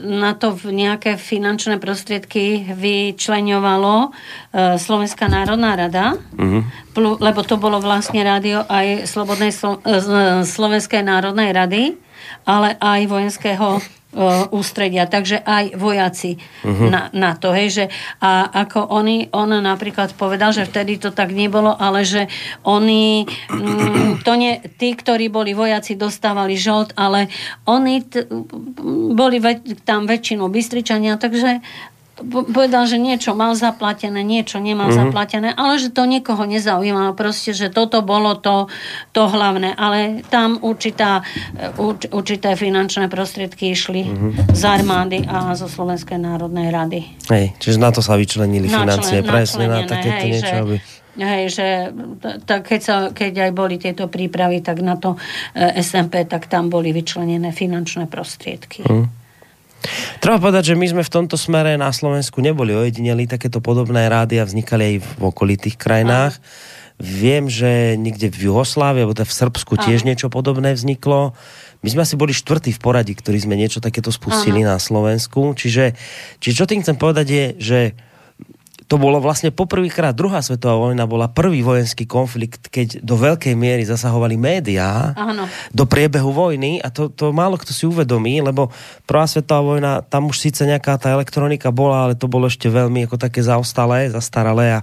na to v nejaké finančné prostriedky vyčleňovalo e, Slovenská národná rada, plu- lebo to bolo vlastne rádio aj Slobodnej Slo- e, Slovenskej národnej rady, ale aj vojenského ústredia, takže aj vojaci Mhm. na, na to, hej, že a ako oni, on napríklad povedal, že vtedy to tak nebolo, ale že oni, mm, to nie, tí, ktorí boli vojaci, dostávali žolt, ale oni t- boli ve- tam väčšinou Bystričania, takže povedal, že niečo mal zaplatené, niečo nemal mm-hmm. zaplatené, ale že to nikoho nezaujímalo. Proste, že toto bolo to, to hlavné. Ale tam určitá, e, urč, určité finančné prostriedky išli mm-hmm. z armády a zo Slovenskej národnej rady. Hej, čiže na to sa vyčlenili financie, Načlen- presne na takéto hej, niečo, že, aby... Hej, že tak keď, sa, keď aj boli tieto prípravy, tak na to e, SMP, tak tam boli vyčlenené finančné prostriedky. Hm. Treba povedať, že my sme v tomto smere na Slovensku neboli ojedineli, takéto podobné rádia vznikali aj v okolitých krajinách. Viem, že niekde v Juhoslávii, alebo teda v Srbsku tiež niečo podobné vzniklo. My sme asi boli štvrtí v poradí, ktorí sme niečo takéto spustili na Slovensku. Čiže, čiže čo tým chcem povedať je, že to bolo vlastne poprvýkrát, druhá svetová vojna bola prvý vojenský konflikt, keď do veľkej miery zasahovali médiá Áno. do priebehu vojny a to, to málo kto si uvedomí, lebo prvá svetová vojna, tam už síce nejaká tá elektronika bola, ale to bolo ešte veľmi ako také zaostalé, zastaralé a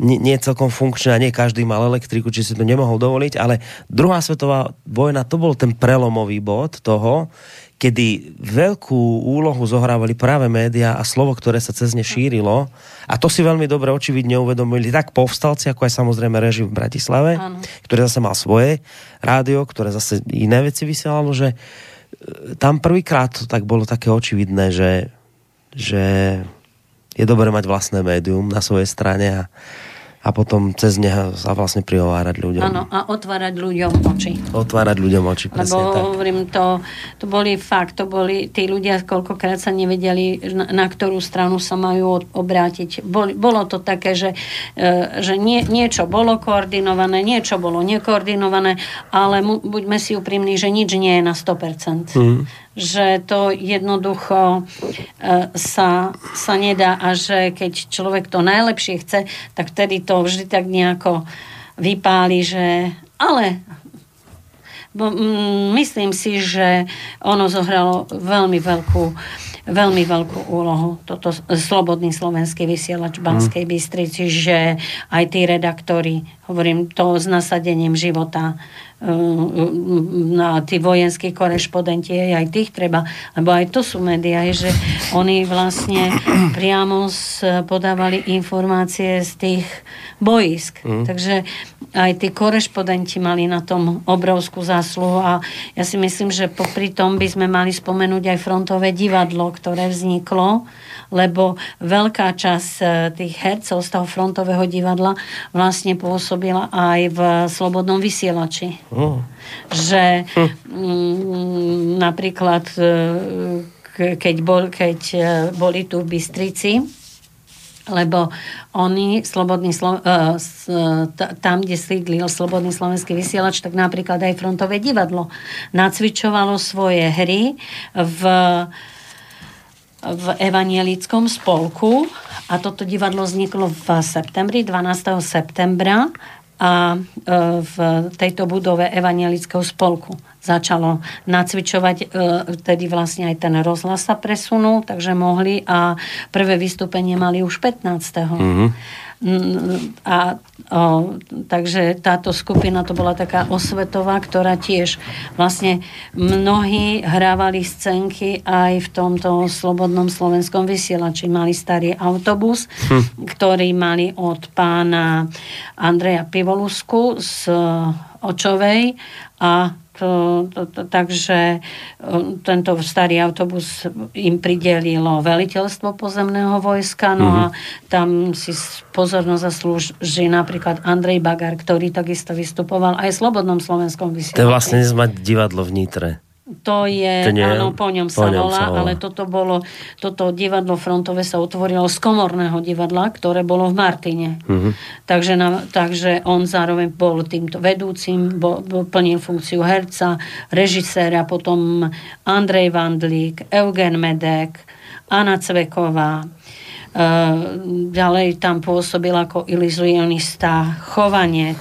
nie, nie celkom funkčné a nie každý mal elektriku, či si to nemohol dovoliť, ale druhá svetová vojna, to bol ten prelomový bod toho, kedy veľkú úlohu zohrávali práve médiá a slovo, ktoré sa cez ne šírilo. A to si veľmi dobre očividne uvedomili tak povstalci, ako aj samozrejme režim v Bratislave, Áno. ktoré zase mal svoje rádio, ktoré zase iné veci vysielalo, že e, tam prvýkrát to tak bolo také očividné, že, že je dobré mať vlastné médium na svojej strane a, a potom cez neho sa vlastne prihovárať ľuďom. Áno, a otvárať ľuďom oči. Otvárať ľuďom oči, Lebo presne tak. hovorím, to, to boli fakt, to boli tí ľudia, koľkokrát sa nevedeli, na, na ktorú stranu sa majú obrátiť. Boli, bolo to také, že, e, že nie, niečo bolo koordinované, niečo bolo nekoordinované, ale mu, buďme si úprimní, že nič nie je na 100%. Mm. Že to jednoducho e, sa, sa nedá a že keď človek to najlepšie chce, tak vtedy to vždy tak nejako vypáli, že ale myslím si, že ono zohralo veľmi veľkú, veľmi veľkú úlohu. Toto slobodný slovenský vysielač v Banskej Bystrici, že aj tí redaktori, hovorím to s nasadením života, na tí vojenskí korešpondenti, aj tých treba, lebo aj to sú médiá, že oni vlastne priamo podávali informácie z tých boisk. Mm. Takže aj tí korešpondenti mali na tom obrovskú zásluhu a ja si myslím, že popri tom by sme mali spomenúť aj frontové divadlo, ktoré vzniklo lebo veľká časť e, tých hercov z toho frontového divadla vlastne pôsobila aj v Slobodnom vysielači. Oh. Že hm. m, napríklad e, keď, bol, keď e, boli tu Bystrici, lebo oni, slobodný Slo- tam, kde sídlil Slobodný slovenský vysielač, tak napríklad aj frontové divadlo nacvičovalo svoje hry v v evanielickom spolku a toto divadlo vzniklo v septembri, 12. septembra a e, v tejto budove evanielického spolku začalo nacvičovať, e, tedy vlastne aj ten rozhlas sa presunul, takže mohli a prvé vystúpenie mali už 15. Mm-hmm. A, o, takže táto skupina to bola taká osvetová, ktorá tiež vlastne mnohí hrávali scénky aj v tomto slobodnom slovenskom vysielači. Mali starý autobus, hm. ktorý mali od pána Andreja Pivolusku z Očovej a to, to, to, takže tento starý autobus im pridelilo veliteľstvo pozemného vojska, no mm-hmm. a tam si pozornosť zaslúži napríklad Andrej Bagar, ktorý takisto vystupoval aj v Slobodnom slovenskom vysielači. To je vlastne mať divadlo v Nitre. To je, to nie, áno, po ňom, po sa, ňom volá, sa volá, ale toto bolo, toto divadlo frontové sa utvorilo z komorného divadla, ktoré bolo v Martine. Mm-hmm. Takže, na, takže on zároveň bol týmto vedúcim, bol, bol, plnil funkciu herca, režiséra, potom Andrej Vandlík, Eugen Medek, Anna Cveková, Uh, ďalej tam pôsobil ako iluzionista, chovanec,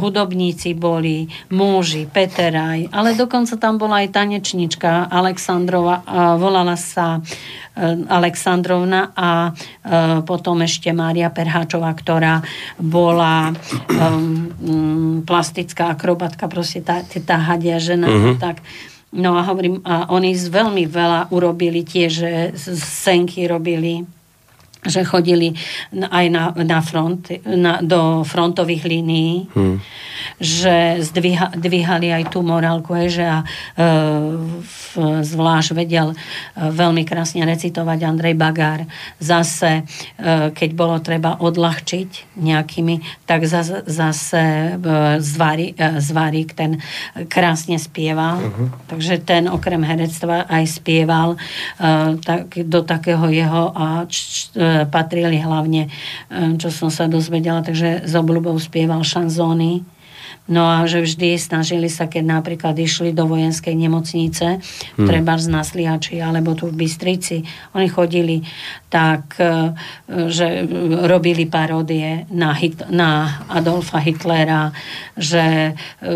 hudobníci boli, muži, Peteraj, ale dokonca tam bola aj tanečnička Aleksandrova, volala sa uh, Aleksandrovna a uh, potom ešte Mária Perháčová, ktorá bola um, plastická akrobatka, proste tá, tá hadia žena, uh-huh. tak No a hovorím, a oni veľmi veľa urobili tie, že senky robili že chodili aj na, na front, na, do frontových línií, hmm. že zdviha, dvíhali aj tú morálku, že a, e, v, zvlášť vedel e, veľmi krásne recitovať Andrej Bagár. Zase, e, keď bolo treba odľahčiť nejakými, tak zase, zase e, zvári, e, Zvárik ten krásne spieval. Uh-huh. Takže ten okrem herectva aj spieval e, tak, do takého jeho a č, č, e, patrili hlavne, eh, čo som sa dozvedela, takže z obľubou spieval šanzóny No a že vždy snažili sa, keď napríklad išli do vojenskej nemocnice, hmm. treba z Nasliači alebo tu v Bystrici, oni chodili tak, e, že robili paródie na, Hit- na Adolfa Hitlera, že e,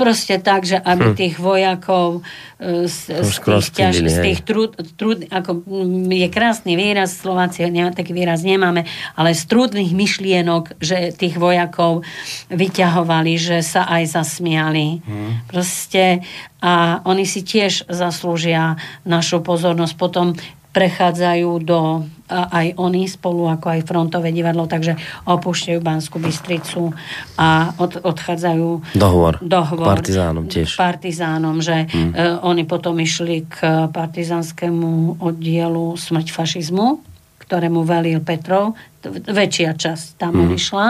proste tak, že aby hmm. tých vojakov e, z, z tých, ťaž, z tých trud, trud, ako je krásny výraz, Slováci taký výraz nemáme, ale z trudných myšlienok, že tých vojakov vyťahovali mali, že sa aj zasmiali. Hmm. Proste a oni si tiež zaslúžia našu pozornosť. Potom prechádzajú do aj oni spolu ako aj frontové divadlo, takže opúšťajú Banskú Bystricu a od, odchádzajú dohovor, dohovor partizánom tiež. Partizánom, že hmm. uh, oni potom išli k partizánskému oddielu smrť fašizmu, ktorému velil Petrov. Väčšia časť tam hmm. odišla.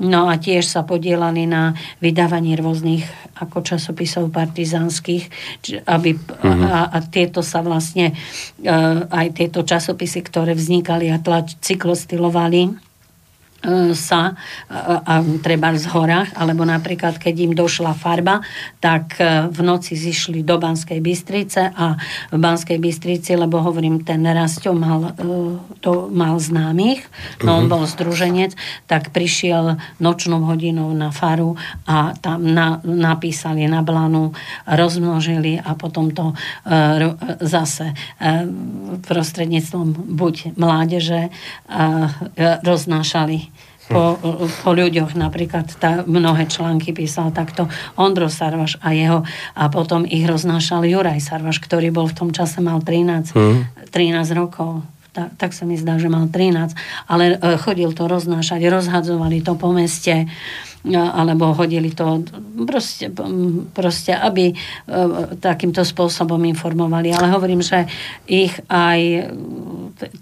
No a tiež sa podielali na vydávaní rôznych ako časopisov partizánskych, aby, uh-huh. a, a tieto sa vlastne, uh, aj tieto časopisy, ktoré vznikali a tlač, cyklostylovali, E, sa a, a treba z horách, alebo napríklad, keď im došla farba, tak e, v noci zišli do Banskej Bystrice a v Banskej Bystrici, lebo hovorím, ten Rastio mal, e, to mal známych, no on mhm. bol združenec, tak prišiel nočnou hodinou na faru a tam na, napísali na blanu, rozmnožili a potom to zase prostredníctvom buď mládeže roznášali po, po ľuďoch. Napríklad tá, mnohé články písal takto Ondro Sarvaš a jeho a potom ich roznášal Juraj Sarvaš, ktorý bol v tom čase mal 13, mm. 13 rokov. Tak, tak sa mi zdá, že mal 13. Ale e, chodil to roznášať, rozhadzovali to po meste alebo hodili to proste, proste aby e, takýmto spôsobom informovali. Ale hovorím, že ich aj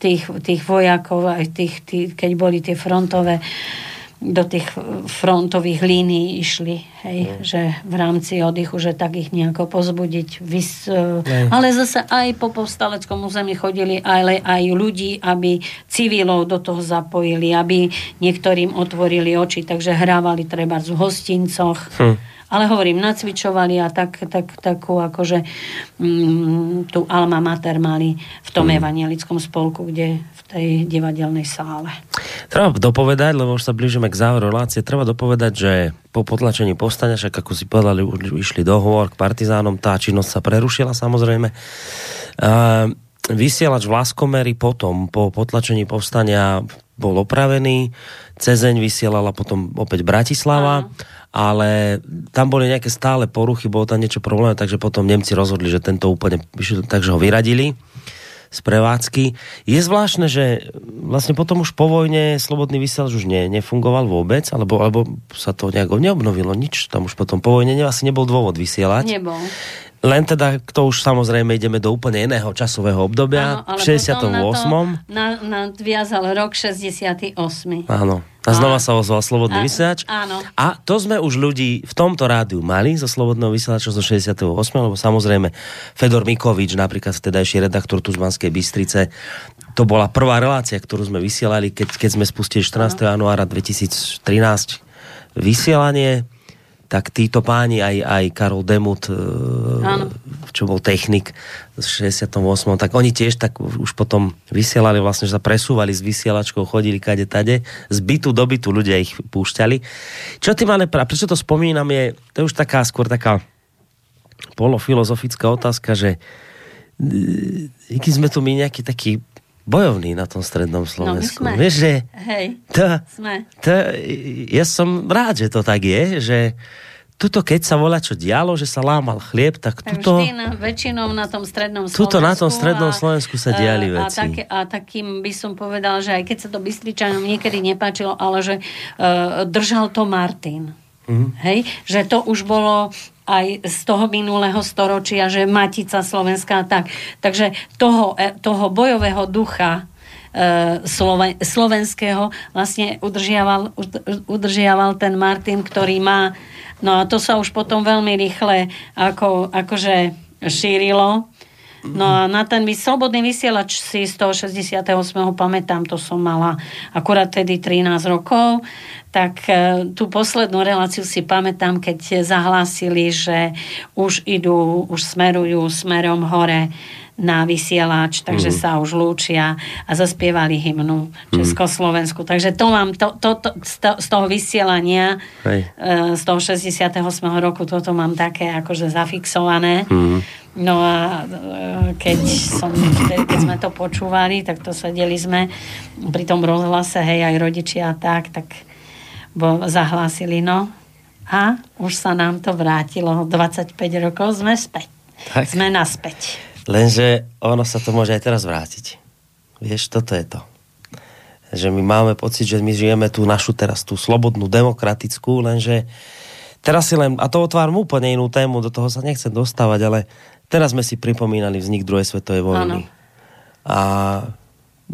tých, tých vojakov, aj tých, tých, keď boli tie frontové do tých frontových línií išli, hej, no. že v rámci oddychu, že tak ich nejako pozbudiť. Vys, no. Ale zase aj po povstaleckom území chodili aj, aj ľudí, aby civilov do toho zapojili, aby niektorým otvorili oči, takže hrávali treba v hostincoch. Hm ale hovorím, nacvičovali a tak, tak, takú akože mm, tú Alma Mater mali v tom mm. evanielickom spolku, kde v tej divadelnej sále. Treba dopovedať, lebo už sa blížime k záveru relácie, treba dopovedať, že po potlačení povstania, však ako si povedali, už išli dohovor k partizánom, tá činnosť sa prerušila samozrejme. Uh, vysielač Vlaskomery potom, po potlačení povstania bol opravený, Cezeň vysielala potom opäť Bratislava. Aha ale tam boli nejaké stále poruchy, bolo tam niečo problém, takže potom Nemci rozhodli, že tento úplne, takže ho vyradili z prevádzky. Je zvláštne, že vlastne potom už po vojne slobodný vysielač už ne, nefungoval vôbec, alebo, alebo sa to nejak neobnovilo, nič. Tam už potom po vojne asi nebol dôvod vysielať. Nebol. Len teda, to už samozrejme ideme do úplne iného časového obdobia, Áno, v 68. Na, na, nadviazal rok 68. Áno. A znova sa ozval Slobodný a, vysielač. Áno. A to sme už ľudí v tomto rádiu mali zo Slobodného vysielača zo 68. Lebo samozrejme Fedor Mikovič, napríklad vtedajší redaktor Tuzmanskej Bystrice, to bola prvá relácia, ktorú sme vysielali, keď, keď sme spustili 14. Áno. januára 2013 vysielanie tak títo páni, aj, aj Karol Demut, Áno. čo bol technik v 68. tak oni tiež tak už potom vysielali vlastne, že sa presúvali s vysielačkou, chodili kade tade, z bytu do bytu ľudia ich púšťali. Čo ty máme, prečo to spomínam, je, to je už taká skôr taká polofilozofická otázka, že aký sme tu my nejaký taký bojovný na tom strednom Slovensku. No, Vieš, že... Hej, to, sme. To, ja som rád, že to tak je, že tuto keď sa volá čo dialo, že sa lámal chlieb, tak tuto... Vždy na, väčšinou na tom strednom Slovensku. Tuto na tom strednom Slovensku sa diali a, veci. A, tak, a takým by som povedal, že aj keď sa to Bystričanom niekedy nepáčilo, ale že uh, držal to Martin. Mm. Hej? Že to už bolo aj z toho minulého storočia, že Matica Slovenská tak. Takže toho, e, toho bojového ducha e, Sloven, slovenského vlastne udržiaval, udržiaval ten Martin, ktorý má no a to sa už potom veľmi rýchle ako, akože šírilo No a na ten slobodný vysielač si z toho 68. pamätám, to som mala akurát tedy 13 rokov, tak e, tú poslednú reláciu si pamätám, keď zahlásili, že už idú, už smerujú smerom hore na vysielač, takže mm. sa už lúčia a zaspievali hymnu mm. Československu. Takže to mám, to, to, to, z toho vysielania Hej. E, z toho 68. roku toto mám také akože zafixované. Mm. No a e, keď, som, keď sme to počúvali, tak to sedeli sme pri tom rozhlase, hej, aj rodičia a tak, tak bo zahlásili, no a už sa nám to vrátilo. 25 rokov sme späť. Tak. Sme naspäť. Lenže ono sa to môže aj teraz vrátiť. Vieš, toto je to. Že my máme pocit, že my žijeme tú našu teraz, tú slobodnú, demokratickú, lenže teraz si len, a to otváram úplne inú tému, do toho sa nechcem dostávať, ale Teraz sme si pripomínali vznik druhej svetovej vojny. Ano. A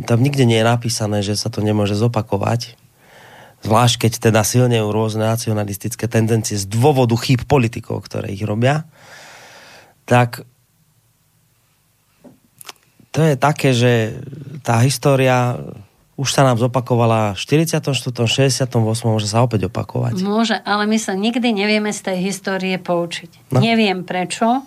tam nikde nie je napísané, že sa to nemôže zopakovať. Zvlášť keď teda silnejú rôzne nacionalistické tendencie z dôvodu chýb politikov, ktoré ich robia. Tak to je také, že tá história už sa nám zopakovala v 44., 68. môže sa opäť opakovať. Môže, ale my sa nikdy nevieme z tej histórie poučiť. No. Neviem prečo,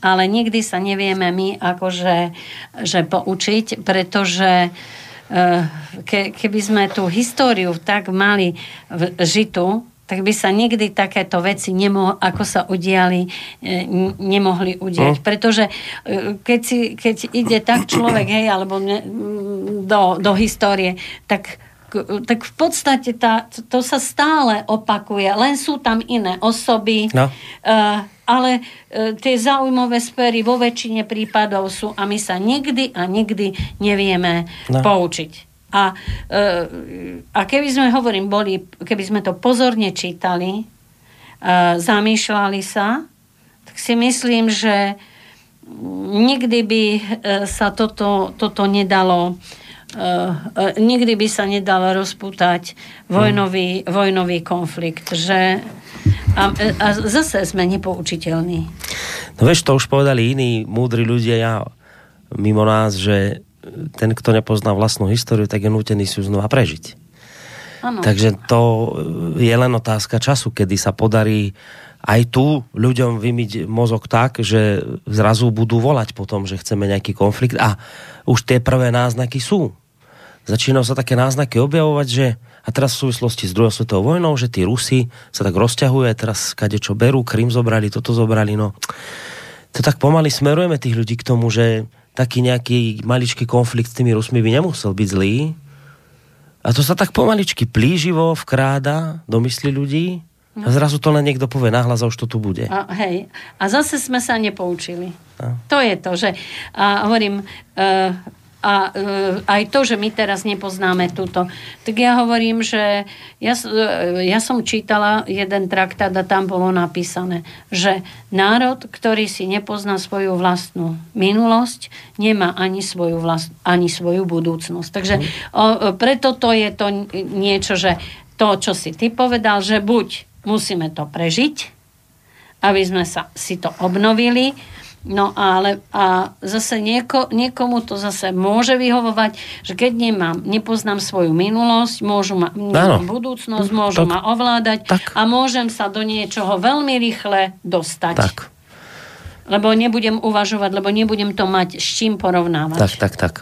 ale nikdy sa nevieme my akože že poučiť, pretože eh, ke, keby sme tú históriu tak mali v žitu, tak by sa nikdy takéto veci, nemo, ako sa udiali, e, nemohli udiať. No. Pretože e, keď, si, keď ide tak človek, hej, alebo ne, do, do histórie, tak tak v podstate tá, to sa stále opakuje, len sú tam iné osoby, No. uh, ale uh, tie zaujímavé sféry vo väčšine prípadov sú a my sa nikdy a nikdy nevieme No. poučiť. A, uh, a keby sme, hovorím, boli, keby sme to pozorne čítali, uh, zamýšľali sa, tak si myslím, že nikdy by e, sa toto, toto nedalo e, e, nikdy by sa nedal rozputať vojnový, vojnový konflikt. Že, a, a zase sme nepoučiteľní. No vieš, to už povedali iní múdri ľudia ja, mimo nás, že ten, kto nepozná vlastnú históriu, tak je nútený si ju znova prežiť. Áno. Takže to je len otázka času, kedy sa podarí aj tu ľuďom vymyť mozog tak, že zrazu budú volať potom, že chceme nejaký konflikt a už tie prvé náznaky sú. Začínajú sa také náznaky objavovať, že a teraz v súvislosti s druhou svetovou vojnou, že tí Rusi sa tak rozťahujú, teraz kade čo berú, Krym zobrali, toto zobrali, no to tak pomaly smerujeme tých ľudí k tomu, že taký nejaký maličký konflikt s tými Rusmi by nemusel byť zlý. A to sa tak pomaličky plíživo vkráda do mysli ľudí a zrazu to len niekto povie nahlas a už to tu bude. A, hej. a zase sme sa nepoučili. A. To je to, že a hovorím, uh, a uh, aj to, že my teraz nepoznáme túto, tak ja hovorím, že ja, uh, ja som čítala jeden traktát a tam bolo napísané, že národ, ktorý si nepozná svoju vlastnú minulosť, nemá ani svoju, vlast, ani svoju budúcnosť. Takže o, preto to je to niečo, že to, čo si ty povedal, že buď musíme to prežiť, aby sme sa, si to obnovili. No ale a zase nieko, niekomu to zase môže vyhovovať, že keď nemám, nepoznám svoju minulosť, môžu ma, nemám budúcnosť, môžu Tak- ma ovládať tak. a môžem sa do niečoho veľmi rýchle dostať. Tak, Lebo nebudem uvažovať, lebo nebudem to mať s čím porovnávať. tak, tak, tak.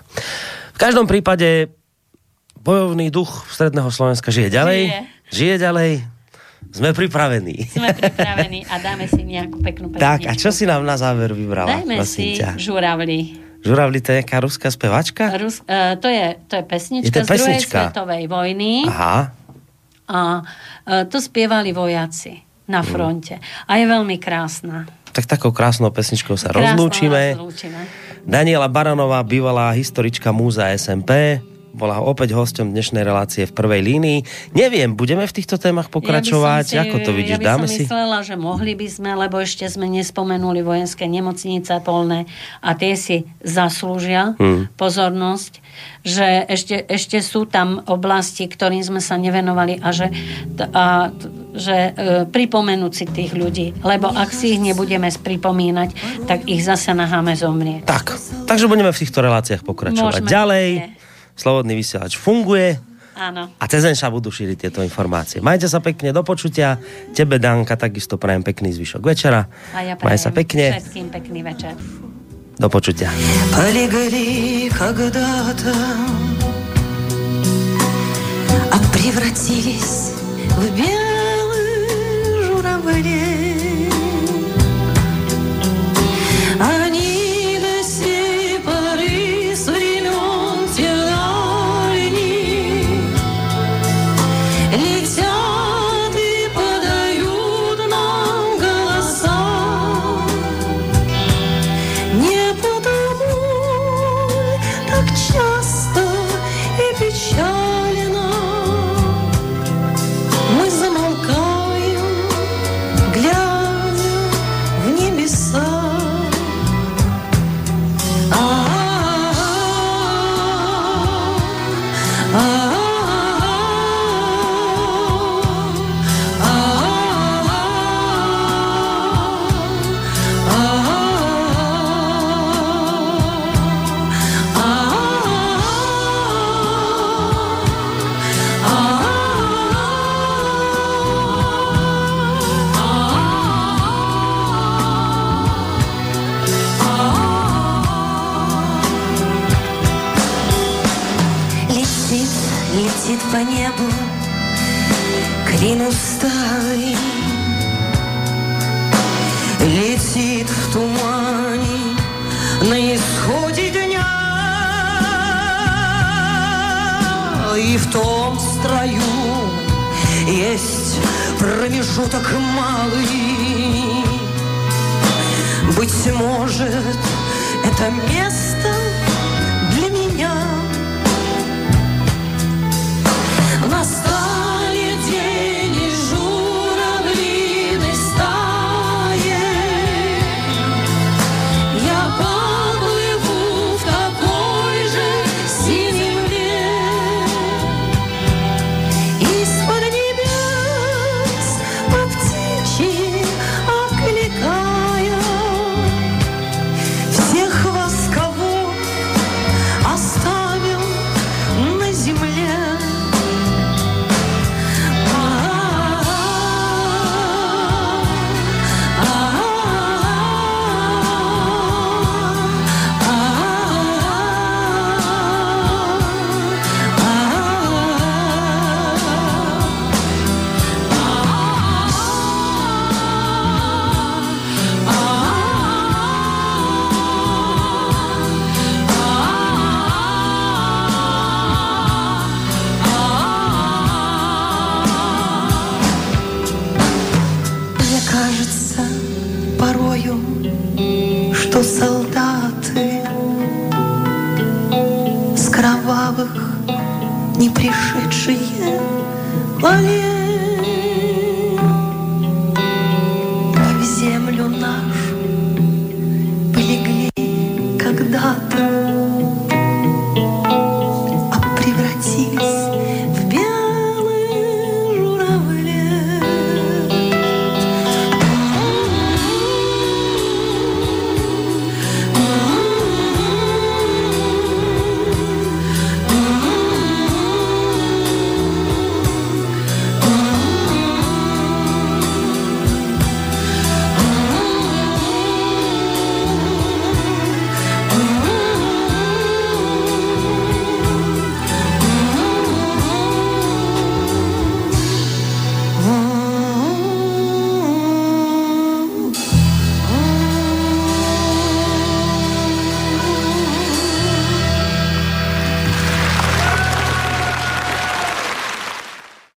V každom prípade bojovný duch Stredného Slovenska žije ďalej. Žije. Žije ďalej. Sme pripravení. Sme pripravení a dáme si nejakú peknú pesničku. Tak, a čo si nám na záver vybrala? Dajme si ťa? žuravli. Žuravli, to je nejaká ruská spevačka? Rus, uh, to, je, to je pesnička Je to z druhej pesnička. svetovej vojny. Aha. A uh, to spievali vojaci na Mm. fronte. A je veľmi krásna. Tak takou krásnou pesničkou sa rozlúčime. rozlúčime. Daniela Baranová, bývalá historička múza SMP, bola opäť hosťom dnešnej relácie v prvej línii. Neviem, budeme v týchto témach pokračovať? Ja som Ako to vidíš? Ja by Dáme som si? myslela, že mohli by sme, lebo ešte sme nespomenuli vojenské nemocnice polné a tie si zaslúžia Hmm. pozornosť, že ešte, ešte sú tam oblasti, ktorým sme sa nevenovali a že, a, že e, pripomenúť si tých ľudí, lebo ak si ich nebudeme pripomínať, tak ich zase naháme zomrieť. Tak, takže budeme v týchto reláciách pokračovať Môžeme. ďalej. Nie. Slobodný vysielač funguje Áno. a cez sa budú šíriť tieto informácie. Majte sa pekne, do počutia. Tebe, Danka, takisto prajem pekný zvyšok večera. A ja Maj sa prajem pekne. všetkým pekný večer. Do počutia. Полегли когда-то, а превратились в белые журавли. Летит по небу Клин усталый Летит в тумане На исходе дня И в том строю есть промежуток малый. Быть может, это место